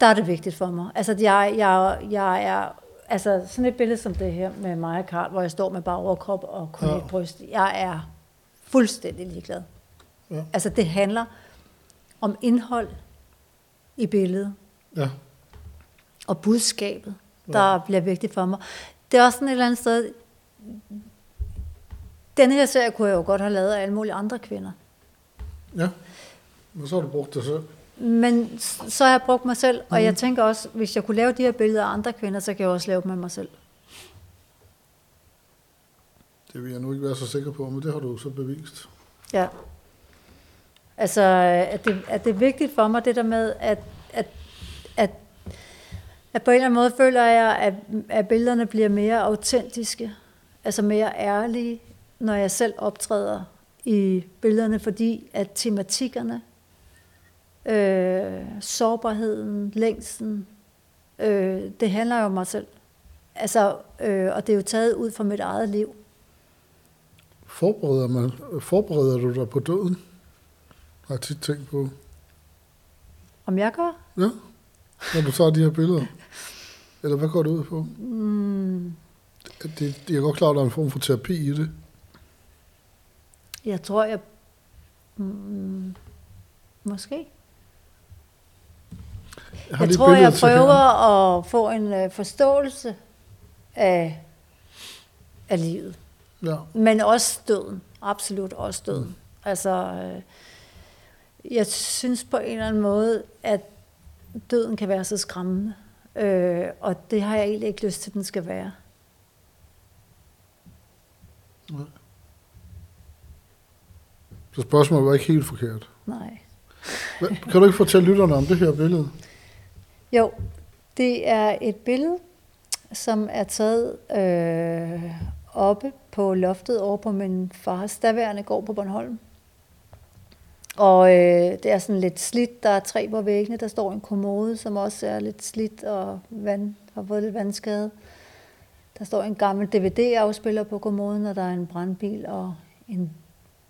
der er det vigtigt for mig. Altså jeg, jeg, jeg er, altså sådan et billede som det her med mig og Karl, hvor jeg står med bare overkrop og kun Ja. et bryst, jeg er fuldstændig ligeglad. Ja. Altså det handler om indhold i billedet Ja. og budskabet, Ja. der bliver vigtigt for mig. Det er også sådan et eller andet sted, den her serie kunne jeg jo godt have lavet af alle mulige andre kvinder. ja. Men så har du brugt det selv. Men så har jeg brugt mig selv, og Mhm. jeg tænker også, hvis jeg kunne lave de her billeder af andre kvinder, så kan jeg også lave dem af mig selv. Det vil jeg nu ikke være så sikker på, men det har du så bevist. Ja. Altså, at det, at det er vigtigt for mig, det der med, at, at, at, at på en eller anden måde føler jeg, at, at billederne bliver mere autentiske, altså mere ærlige, når jeg selv optræder i billederne, fordi at tematikkerne, øh, sårbarheden, længsten, øh, det handler jo om mig selv. Altså, øh, og det er jo taget ud fra mit eget liv. Forbereder, man, forbereder du dig på døden? Har jeg tit tænkt på. Om jeg gør? Ja, når du tager de her billeder. Eller hvad går det ud på? Mm, Det, det, jeg er godt klar, at der er en form for terapi i det. Jeg tror, jeg... Mm, måske. Jeg, Jeg tror, jeg prøver at få en uh, forståelse af, af livet. Ja, Men også døden. Absolut også døden. Mm. Altså, øh, jeg synes på en eller anden måde, at døden kan være så skræmmende. Øh, og det har jeg egentlig ikke lyst til, den skal være. Så spørgsmålet var ikke helt forkert. Nej. Kan du ikke fortælle lytterne om det her billede? Jo, det er et billede, som er taget øh, oppe på loftet over på min fars daværende gård på Bornholm. Og øh, det er sådan lidt slidt. Der er træ på væggene. Der står en kommode, som også er lidt slidt og vand, har fået lidt vandskade. Der står en gammel DVD-afspiller på kommoden, og der er en brandbil og en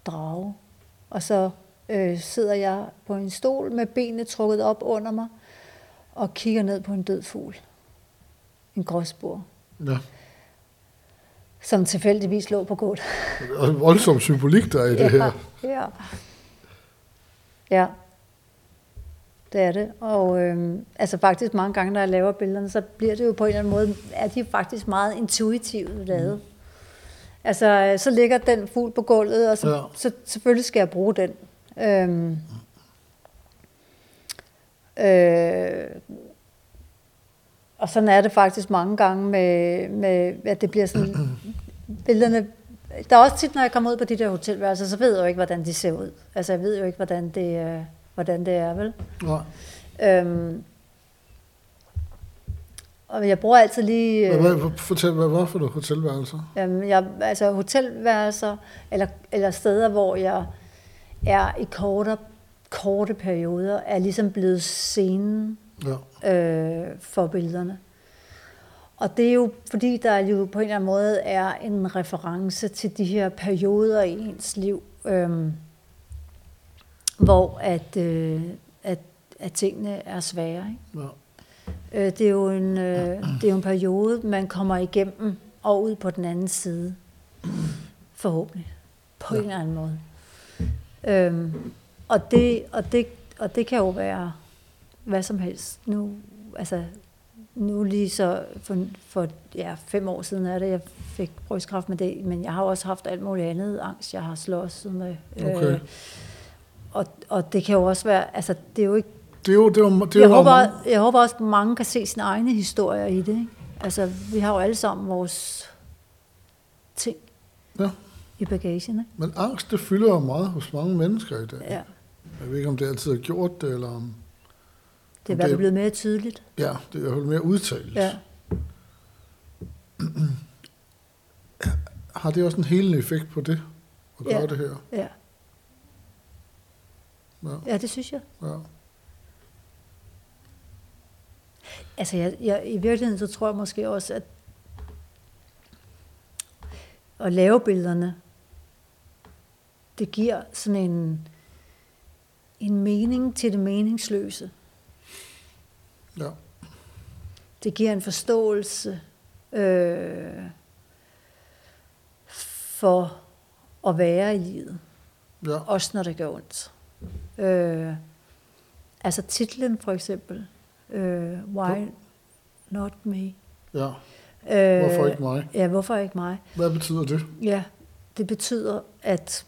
drage. Og så øh, sidder jeg på en stol med benene trukket op under mig og kigger ned på en død fugl. En gråsbor, Ja som tilfældigvis lå på gulvet. Og en voldsom symbolik, der er i det her. Ja. Ja. Det er det. Og øhm, altså faktisk mange gange, når jeg laver billederne, så bliver det jo på en eller anden måde, er de faktisk meget intuitivt lavet. Mm. Altså, så ligger den fugl på gulvet, og så, Ja. ja. så selvfølgelig skal jeg bruge den. Øhm, øh, og sådan er det faktisk mange gange med, med at det bliver sådan, billederne der er også tit, når jeg kommer ud på de der hotelværelser, så ved jeg jo ikke, hvordan de ser ud. Altså, jeg ved jo ikke, hvordan det, er, hvordan det er, vel? Nej. Øhm, og jeg bruger altid lige... Hvad, Øh, hvad, fortæl, hvad var for noget hotelværelser? jamen, jeg, altså hotelværelser, eller, eller steder, hvor jeg er i korte, korte perioder, er ligesom blevet scenen Ja. øh, for billederne. Og det er jo, fordi der jo på en eller anden måde er en reference til de her perioder i ens liv, øhm, hvor at, øh, at, at tingene er svære. Ikke? ja. Øh, det, er jo en, øh, det er jo en periode, man kommer igennem og ud på den anden side. Forhåbentlig. På ja. en eller anden måde. Øhm, og, det, og, det, og det kan jo være hvad som helst. Nu, altså, nu lige så for, for ja, fem år siden er det, jeg fik brystkræft med det, men jeg har også haft alt muligt andet angst, jeg har slås med. Okay. Øh, og, og det kan jo også være, altså det er jo ikke Det er jo, det er jo, det er jeg, jo håber, mange- jeg håber også, at mange kan se sine egne historier i det. Ikke? Altså, vi har jo alle sammen vores ting Ja. i bagagen. Ikke? Men angst, det fylder jo meget hos mange mennesker i dag. Ja. Jeg ved ikke, om det altid har gjort det, eller om... Det er i Det- hvert fald blevet mere tydeligt. Ja, det er i hvert fald mere udtalt. Ja. Har det også en helende effekt på det, at gøre Ja. det her? Ja. Ja. ja, det synes jeg. ja. Altså, jeg, jeg, i virkeligheden så tror jeg måske også, at at lave billederne, det giver sådan en, en mening til det meningsløse. Ja. Det giver en forståelse øh, for at være i livet, ja. også når det gør ondt. Øh, altså titlen for eksempel, øh, Why Not Me? ja. Øh, Hvorfor ikke mig? Ja, hvorfor ikke mig? Hvad betyder det? Ja, det betyder, at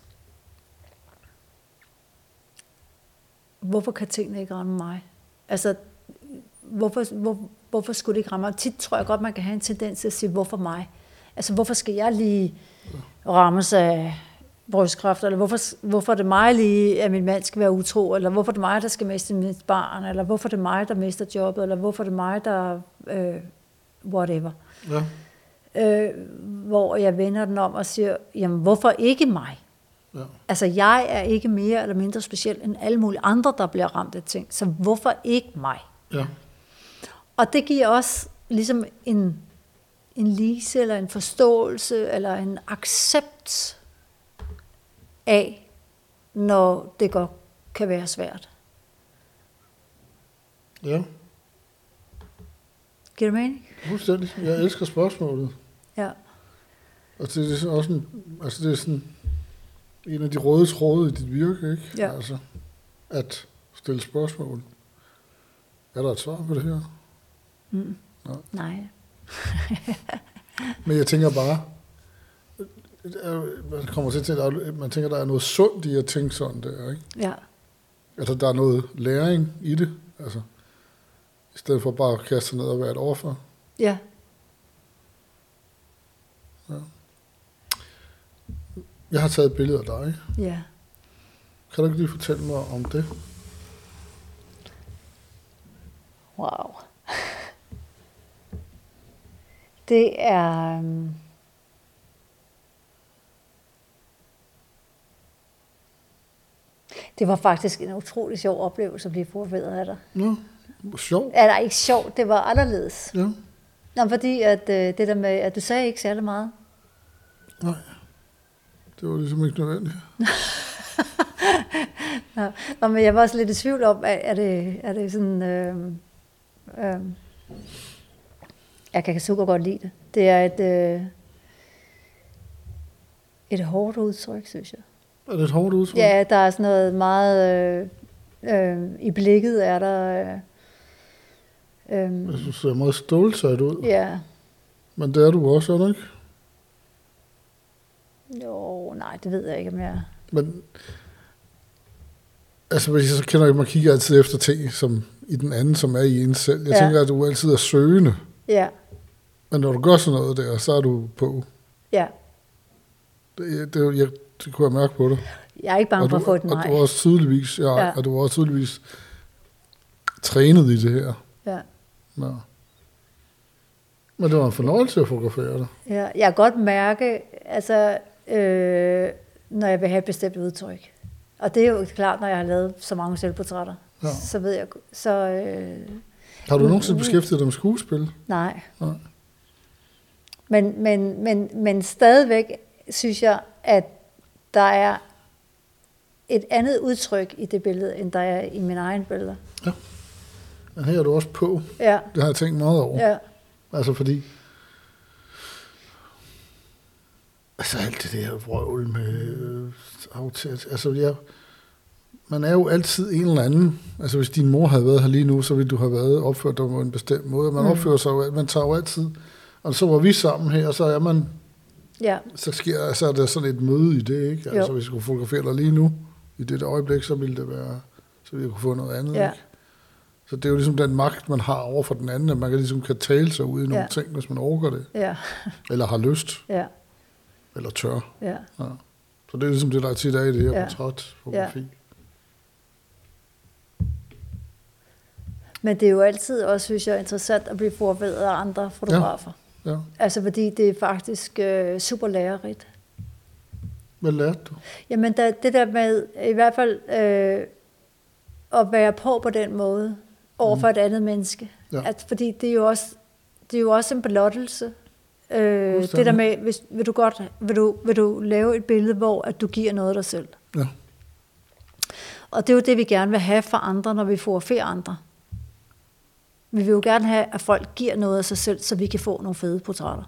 hvorfor kan tingene ikke ramme mig? Altså, hvorfor, hvor, hvorfor skulle det ikke ramme mig? Tit tror jeg godt, man kan have en tendens til at sige, hvorfor mig? Altså, hvorfor skal jeg lige rammes af brystkræft, eller hvorfor, hvorfor er det mig lige, at min mand skal være utro, eller hvorfor er det mig, der skal miste mit barn, eller hvorfor er det mig, der mister jobbet, eller hvorfor er det mig, der øh, whatever. Ja. Øh, hvor jeg vender den om og siger, jamen hvorfor ikke mig? Ja. Altså jeg er ikke mere eller mindre speciel end alle mulige andre, der bliver ramt af ting, så hvorfor ikke mig? Ja. Og det giver også ligesom en, en lise, eller en forståelse, eller en accept af, når det godt kan være svært. Ja. Giver det mening? Fuldstændig. Jeg elsker spørgsmålet. Ja. Og det er sådan også en, altså det er sådan en af de røde tråde i dit virke, ikke? Ja. Altså, at stille spørgsmål. Er der et svar på det her? Mm. Nej. Nej. Men jeg tænker bare, øh, man kommer til at tænke, der er- man tænker, der er noget sundt i at tænke sådan der, ikke? Ja. Altså, der er noget læring i det, altså. I stedet for bare at kaste sig ned og være et offer. Ja. Jeg har taget et billede af dig. Ja. Kan du ikke lige fortælle mig om det? Wow. Det er... øhm, Det var faktisk en utrolig sjov oplevelse at blive forvirret af dig. Nå, sjov. Eller ikke sjovt, det var anderledes. Ja. Nå, fordi at øh, det der med, at du sagde ikke særlig meget. Nej. Det var ligesom ikke nødvendigt. Nå, Nå, men jeg var også lidt i tvivl om, er, er, det, er det sådan... Øh, øh, jeg kan super godt lide det. Det er et, øh, et hårdt udtryk, synes jeg. Er det et hårdt udtryk? Ja, der er sådan noget meget... Øh, øh, I blikket er der... Øh, øh, Jeg synes, det ser meget stålsat ud. ja, Men det er du også, er du ikke? jo, nej, det ved jeg ikke, om jeg... Men, altså, hvis jeg så kender man kigger altid efter ting, som i den anden, som er i en selv. Jeg ja. tænker, at du altid er søgende. Ja, Men når du gør sådan noget der, så er du på. ja. Det, det, jeg, det kunne jeg mærke på dig. Jeg er ikke bange og for at få et og nej. du er også tydeligvis, ja, Ja. og du er også tydeligvis trænet i det her. Ja. Ja. Men det var en fornøjelse at fotografere dig. Ja, jeg kan godt mærke, altså, øh, når jeg vil have et bestemt udtryk. Og det er jo klart, når jeg har lavet så mange selvportrætter. Ja. Så ved jeg, så øh, Har du nogensinde beskæftiget dig med skuespil? nej. Nej. Men, men, men, men stadigvæk synes jeg, at der er et andet udtryk i det billede, end der er i min egen billeder. Men her er du også på. Ja, Det har jeg tænkt meget over. ja, Altså fordi... Altså alt det der vrøvl med øh, aftalt. Altså jeg, man er jo altid en eller anden. Altså hvis din mor havde været her lige nu, så ville du have været opført dig på en bestemt måde. Man mm. opfører sig jo, man tager jo altid... Og så var vi sammen her, og så er man... ja, Så, sker, så er der sådan et møde i det, ikke? Altså Jo. hvis jeg kunne fotografere dig lige nu, i det øjeblik, så ville det være... Så ville jeg kunne få noget andet, Ja. ikke? Så det er jo ligesom den magt, man har over for den anden, at man kan ligesom kan tale sig ud i nogle Ja. ting, hvis man overgår det. ja, Eller har lyst, ja, eller tør. ja. Ja. Så det er ligesom det, der er tit er i det her Ja. ja. portrætfotografi. Men det er jo altid også, synes jeg, interessant at blive forberedt af andre fotografer. Ja. Ja. Altså fordi det er faktisk øh, super lærerigt. Hvad lærte du? Jamen der, det der med i hvert fald øh, at være på på den måde over for et andet menneske. Ja. At, fordi det er jo også, det er jo også en blottelse. Øh, det der med, hvis, vil, du godt, vil, du, vil du lave et billede, hvor at du giver noget af dig selv. Ja. Og det er jo det, vi gerne vil have for andre, når vi fotograferer andre. Vi vil jo gerne have, at folk giver noget af sig selv, så vi kan få nogle fede portrætter.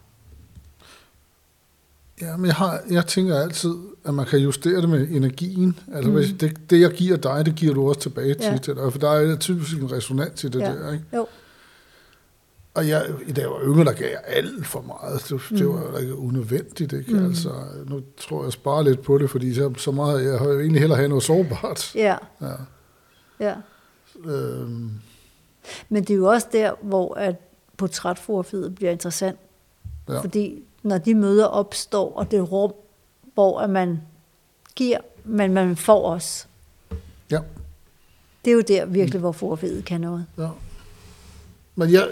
Ja, men jeg, har, jeg tænker altid, at man kan justere det med energien. Altså, Mm. mm. det, det, jeg giver dig, det giver du også tilbage Ja. til dig. For der er typisk en resonans i det Ja. der, ikke? Jo, Og jeg, da jeg var yngre, der gav jeg alt for meget. Det, mm. det var da ikke unødvendigt, ikke? Mm. Mm. Altså, nu tror jeg, jeg sparer lidt på det, fordi så, så meget, jeg har jo egentlig hellere have noget sårbart. ja, Ja. ja. Øhm, Men det er jo også der, hvor at portrætfotografiet bliver interessant. Ja. Fordi når de møder opstår, og det rum, hvor at man giver, men man får også. ja. Det er jo der virkelig, hvor fotografiet kan noget. Ja. Men jeg,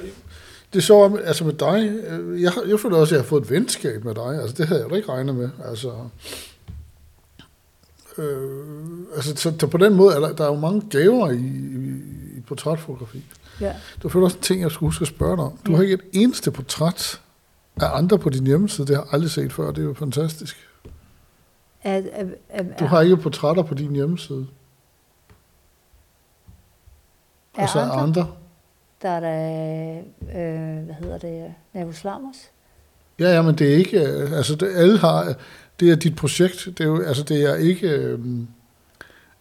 det er så altså med dig, øh, jeg, jeg føler også, at jeg har fået et venskab med dig. Altså, det havde jeg da ikke regnet med. Altså, øh, altså så, så, på den måde, er der, der er jo mange gaver i, i, i portrætfotografi. Ja. Det var også en ting, jeg skulle huske at spørge dig om. Du Ja. har ikke et eneste portræt af andre på din hjemmeside. Det har jeg aldrig set før. Det er jo fantastisk. At, at, at, Du har ikke portrætter på din hjemmeside. Er Og så er andre? andre. Der er der, øh, hvad hedder det, Navus Lammers? Ja, ja, men det er ikke, øh, altså det, alle har, det er dit projekt, det er jo, altså det er ikke, øhm,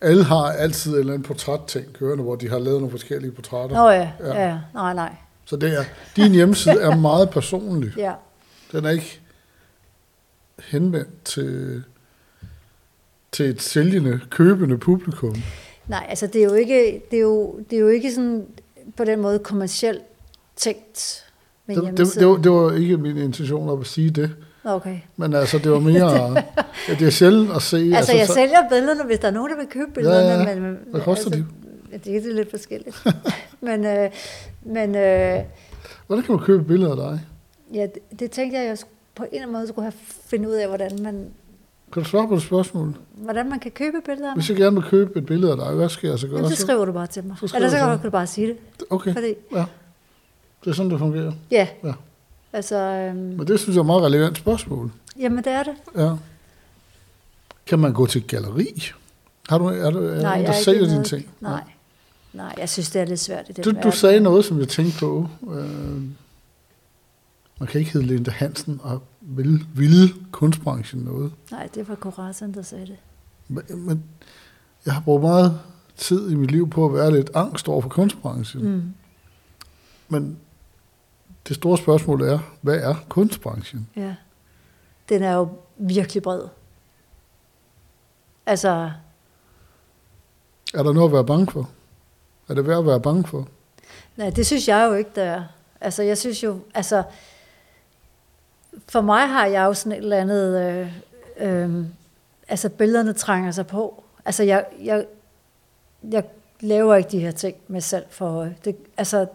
alle har altid en eller anden portrætting kørende, hvor de har lavet nogle forskellige portrætter. Nå ja, Ja. ja. Nej, nej. Så det er, din hjemmeside er meget personlig. Ja. Den er ikke henvendt til, til et sælgende, købende publikum. Nej, altså det er jo ikke, det er jo, det er jo ikke sådan på den måde kommercielt tænkt Det, det, det, var, det var ikke min intention at sige det. Okay. Men altså, det var mere... ja, det er sjældent at se... Altså, jeg så- sælger billederne, hvis der er nogen, der vil købe billederne. Ja, ja. Men, Hvad koster de? Ja, det er det lidt forskelligt. men øh, men øh, Hvordan kan man købe billeder af dig? ja, det, det tænkte jeg, jeg på en eller anden måde skulle have finde ud af, hvordan man, Kan du svare på det spørgsmål? hvordan man kan købe billeder. Hvis jeg gerne vil købe et billede af dig, hvad skal jeg så gøre? Jamen, så skriver du bare til mig. Så Eller så kan du bare sige det. Okay, Fordi, ja. Det er sådan, det fungerer. ja, Ja. Altså, øhm, Men det synes jeg er et meget relevant spørgsmål. jamen det er det. Ja. Kan man gå til galleri? Har du, er du, er Nej, der jeg er sælger dine noget- ting? Nej. Nej, jeg synes, det er lidt svært i den Du, du sagde noget, som jeg tænkte på. Øh, man kan ikke hedde Linda Hansen og vil, ville kunstbranchen noget. Nej, det var Korasan, der sagde det. Men, men jeg har brugt meget tid i mit liv på at være lidt angst over for kunstbranchen. Mm. Men det store spørgsmål er, hvad er kunstbranchen? Ja. Den er jo virkelig bred. Altså, Er der noget at være bange for? Er det værd at være bange for? nej, det synes jeg jo ikke, der er. Altså, jeg synes jo, altså, for mig har jeg jo sådan et eller andet, øh, øh, altså billederne trænger sig på. Altså, jeg, jeg, jeg laver ikke de her ting med salg for øje. Det, altså,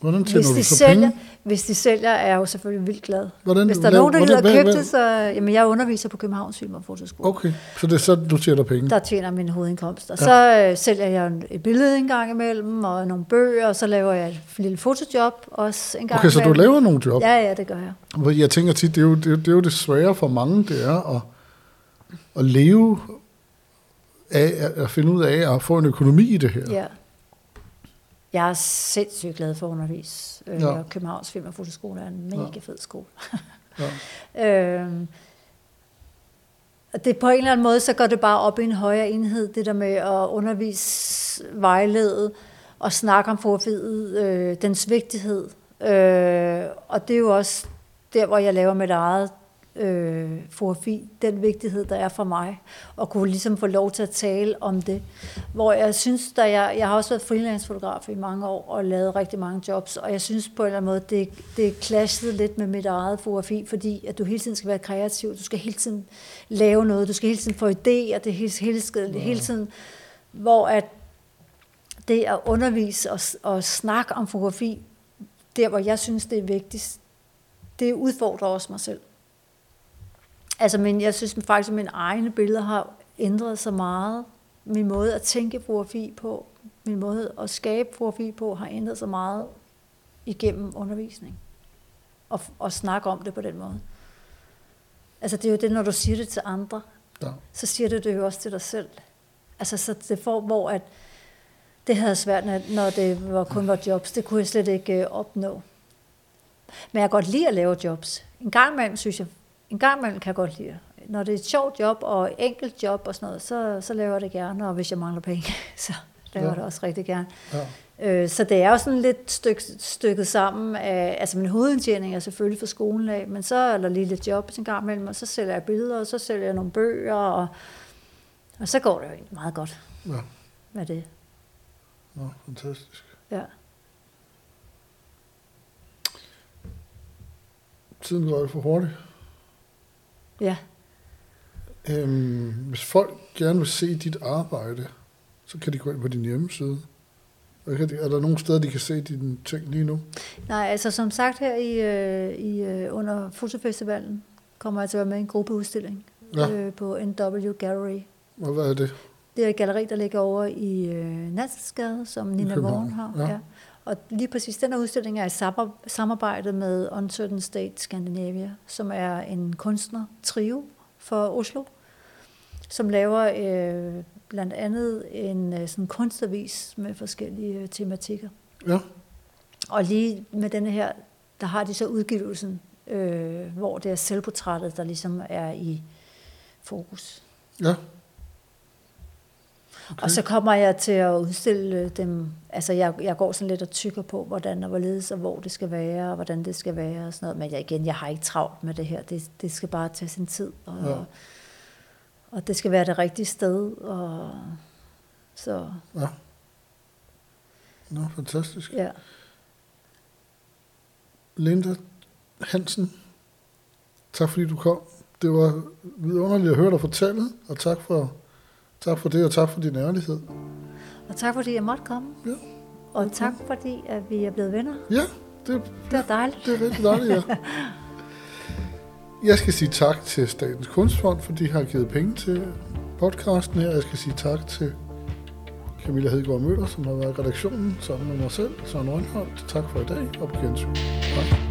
Hvordan tjener hvis du de, så sælger, penge? hvis de sælger, er jeg jo selvfølgelig vildt glad. Hvordan, Hvis der er nogen, der gider købe hvad- det, så... Jamen, jeg underviser på Københavns Film og Fotoskole. Okay, så det er så, du tjener penge? Der tjener min hovedindkomst. Og så øh, sælger jeg et billede en gang imellem, og nogle bøger, og så laver jeg et lille fotojob også en gang Okay, så du imellem. laver nogle job? Ja, ja, det gør jeg. Jeg tænker tit, det er, jo, det, er, det er jo det svære for mange, det er at, at leve af, at- at finde ud af at få en økonomi i det her. Ja. Jeg er sindssygt glad for at undervise. Øh, Ja. ja. Københavns Film og Fotoskole er en mega fed skole. Ja. og det på en eller anden måde, så går det bare op i en højere enhed, det der med at undervise, vejlede og snakke om fotografiet, øh, dens vigtighed. Øh, og det er jo også der, hvor jeg laver mit eget øh, fotografi, den vigtighed, der er for mig, og kunne ligesom få lov til at tale om det. Hvor jeg synes, da jeg, jeg har også været freelance-fotograf i mange år, og lavet rigtig mange jobs, og jeg synes på en eller anden måde, det, det clashede lidt med mit eget fotografi, fordi at du hele tiden skal være kreativ, du skal hele tiden lave noget, du skal hele tiden få idéer, det hele, hele, skal, hele tiden, hvor at det at undervise og, og snakke om fotografi, der hvor jeg synes, det er vigtigst, det udfordrer også mig selv. Altså, men jeg synes faktisk, at mine egne billeder har ændret sig meget. Min måde at tænke fotografi på, min måde at skabe fotografi på, har ændret sig meget igennem undervisning. Og, og snakke om det på den måde. Altså, det er jo det, når du siger det til andre, Ja. så siger du det jo også til dig selv. Altså, så det får, hvor at det havde svært, når- når det var, kun var jobs. Det kunne jeg slet ikke øh, opnå. Men jeg kan godt lide at lave jobs. En gang imellem, synes jeg, en gang imellem kan jeg godt lide. Når det er et sjovt job og et enkelt job og sådan noget, så, så laver jeg det gerne. Og hvis jeg mangler penge, så laver jeg Ja. det også rigtig gerne. Ja. Øh, Så det er jo sådan lidt styk, stykket sammen af, altså min hovedindtjening er selvfølgelig for skolen af, men så er der lige lidt job en gang imellem, og så sælger jeg billeder, og så sælger jeg nogle bøger, og, og så går det jo egentlig meget godt ja. med det. Nå, fantastisk. Ja. Tiden går jo for hurtigt. Ja. Øhm, hvis folk gerne vil se dit arbejde, så kan de gå ind på din hjemmeside. Er der nogle steder, de kan se dine ting lige nu? Nej, altså som sagt her i, øh, i øh, under fotofestivalen kommer jeg til at være med i en gruppeudstilling Ja. øh, på NW Gallery. Og hvad er det? Det er et galleri, der ligger over i øh, Nansensgade, som Nina Vogn har. ja. Ja. Og lige præcis den her udstilling er i samar- samarbejde med Uncertain State Scandinavia, som er en kunstner-trio for Oslo, som laver øh, blandt andet en øh, sådan kunstavis med forskellige øh, tematikker. Ja, Og lige med denne her, der har de så udgivelsen, øh, hvor det er selvportrættet, der ligesom er i fokus. ja. Okay. Og så kommer jeg til at udstille dem, altså jeg, jeg går sådan lidt og tykker på, hvordan og hvorledes og hvor det skal være, og hvordan det skal være og sådan noget. Men jeg, igen, jeg har ikke travlt med det her. Det, det skal bare tage sin tid, og, Ja. og det skal være det rigtige sted. Og, så ja. Nå, fantastisk. ja, Linda Hansen, Tak fordi du kom. Det var vidunderligt at høre dig fortælle, og tak for, tak for det, og tak for din ærlighed. Og tak fordi jeg måtte komme. Ja. Og tak fordi, at vi er blevet venner. Ja, det, Det var dejligt. det er rigtig dejligt, ja. Jeg skal sige tak til Statens Kunstfond, for de har givet penge til podcasten her. Jeg skal sige tak til Camilla Hedegaard Møller, som har været i redaktionen sammen med mig selv, Søren Rønholdt. Tak for i dag, og på gensyn. Hej.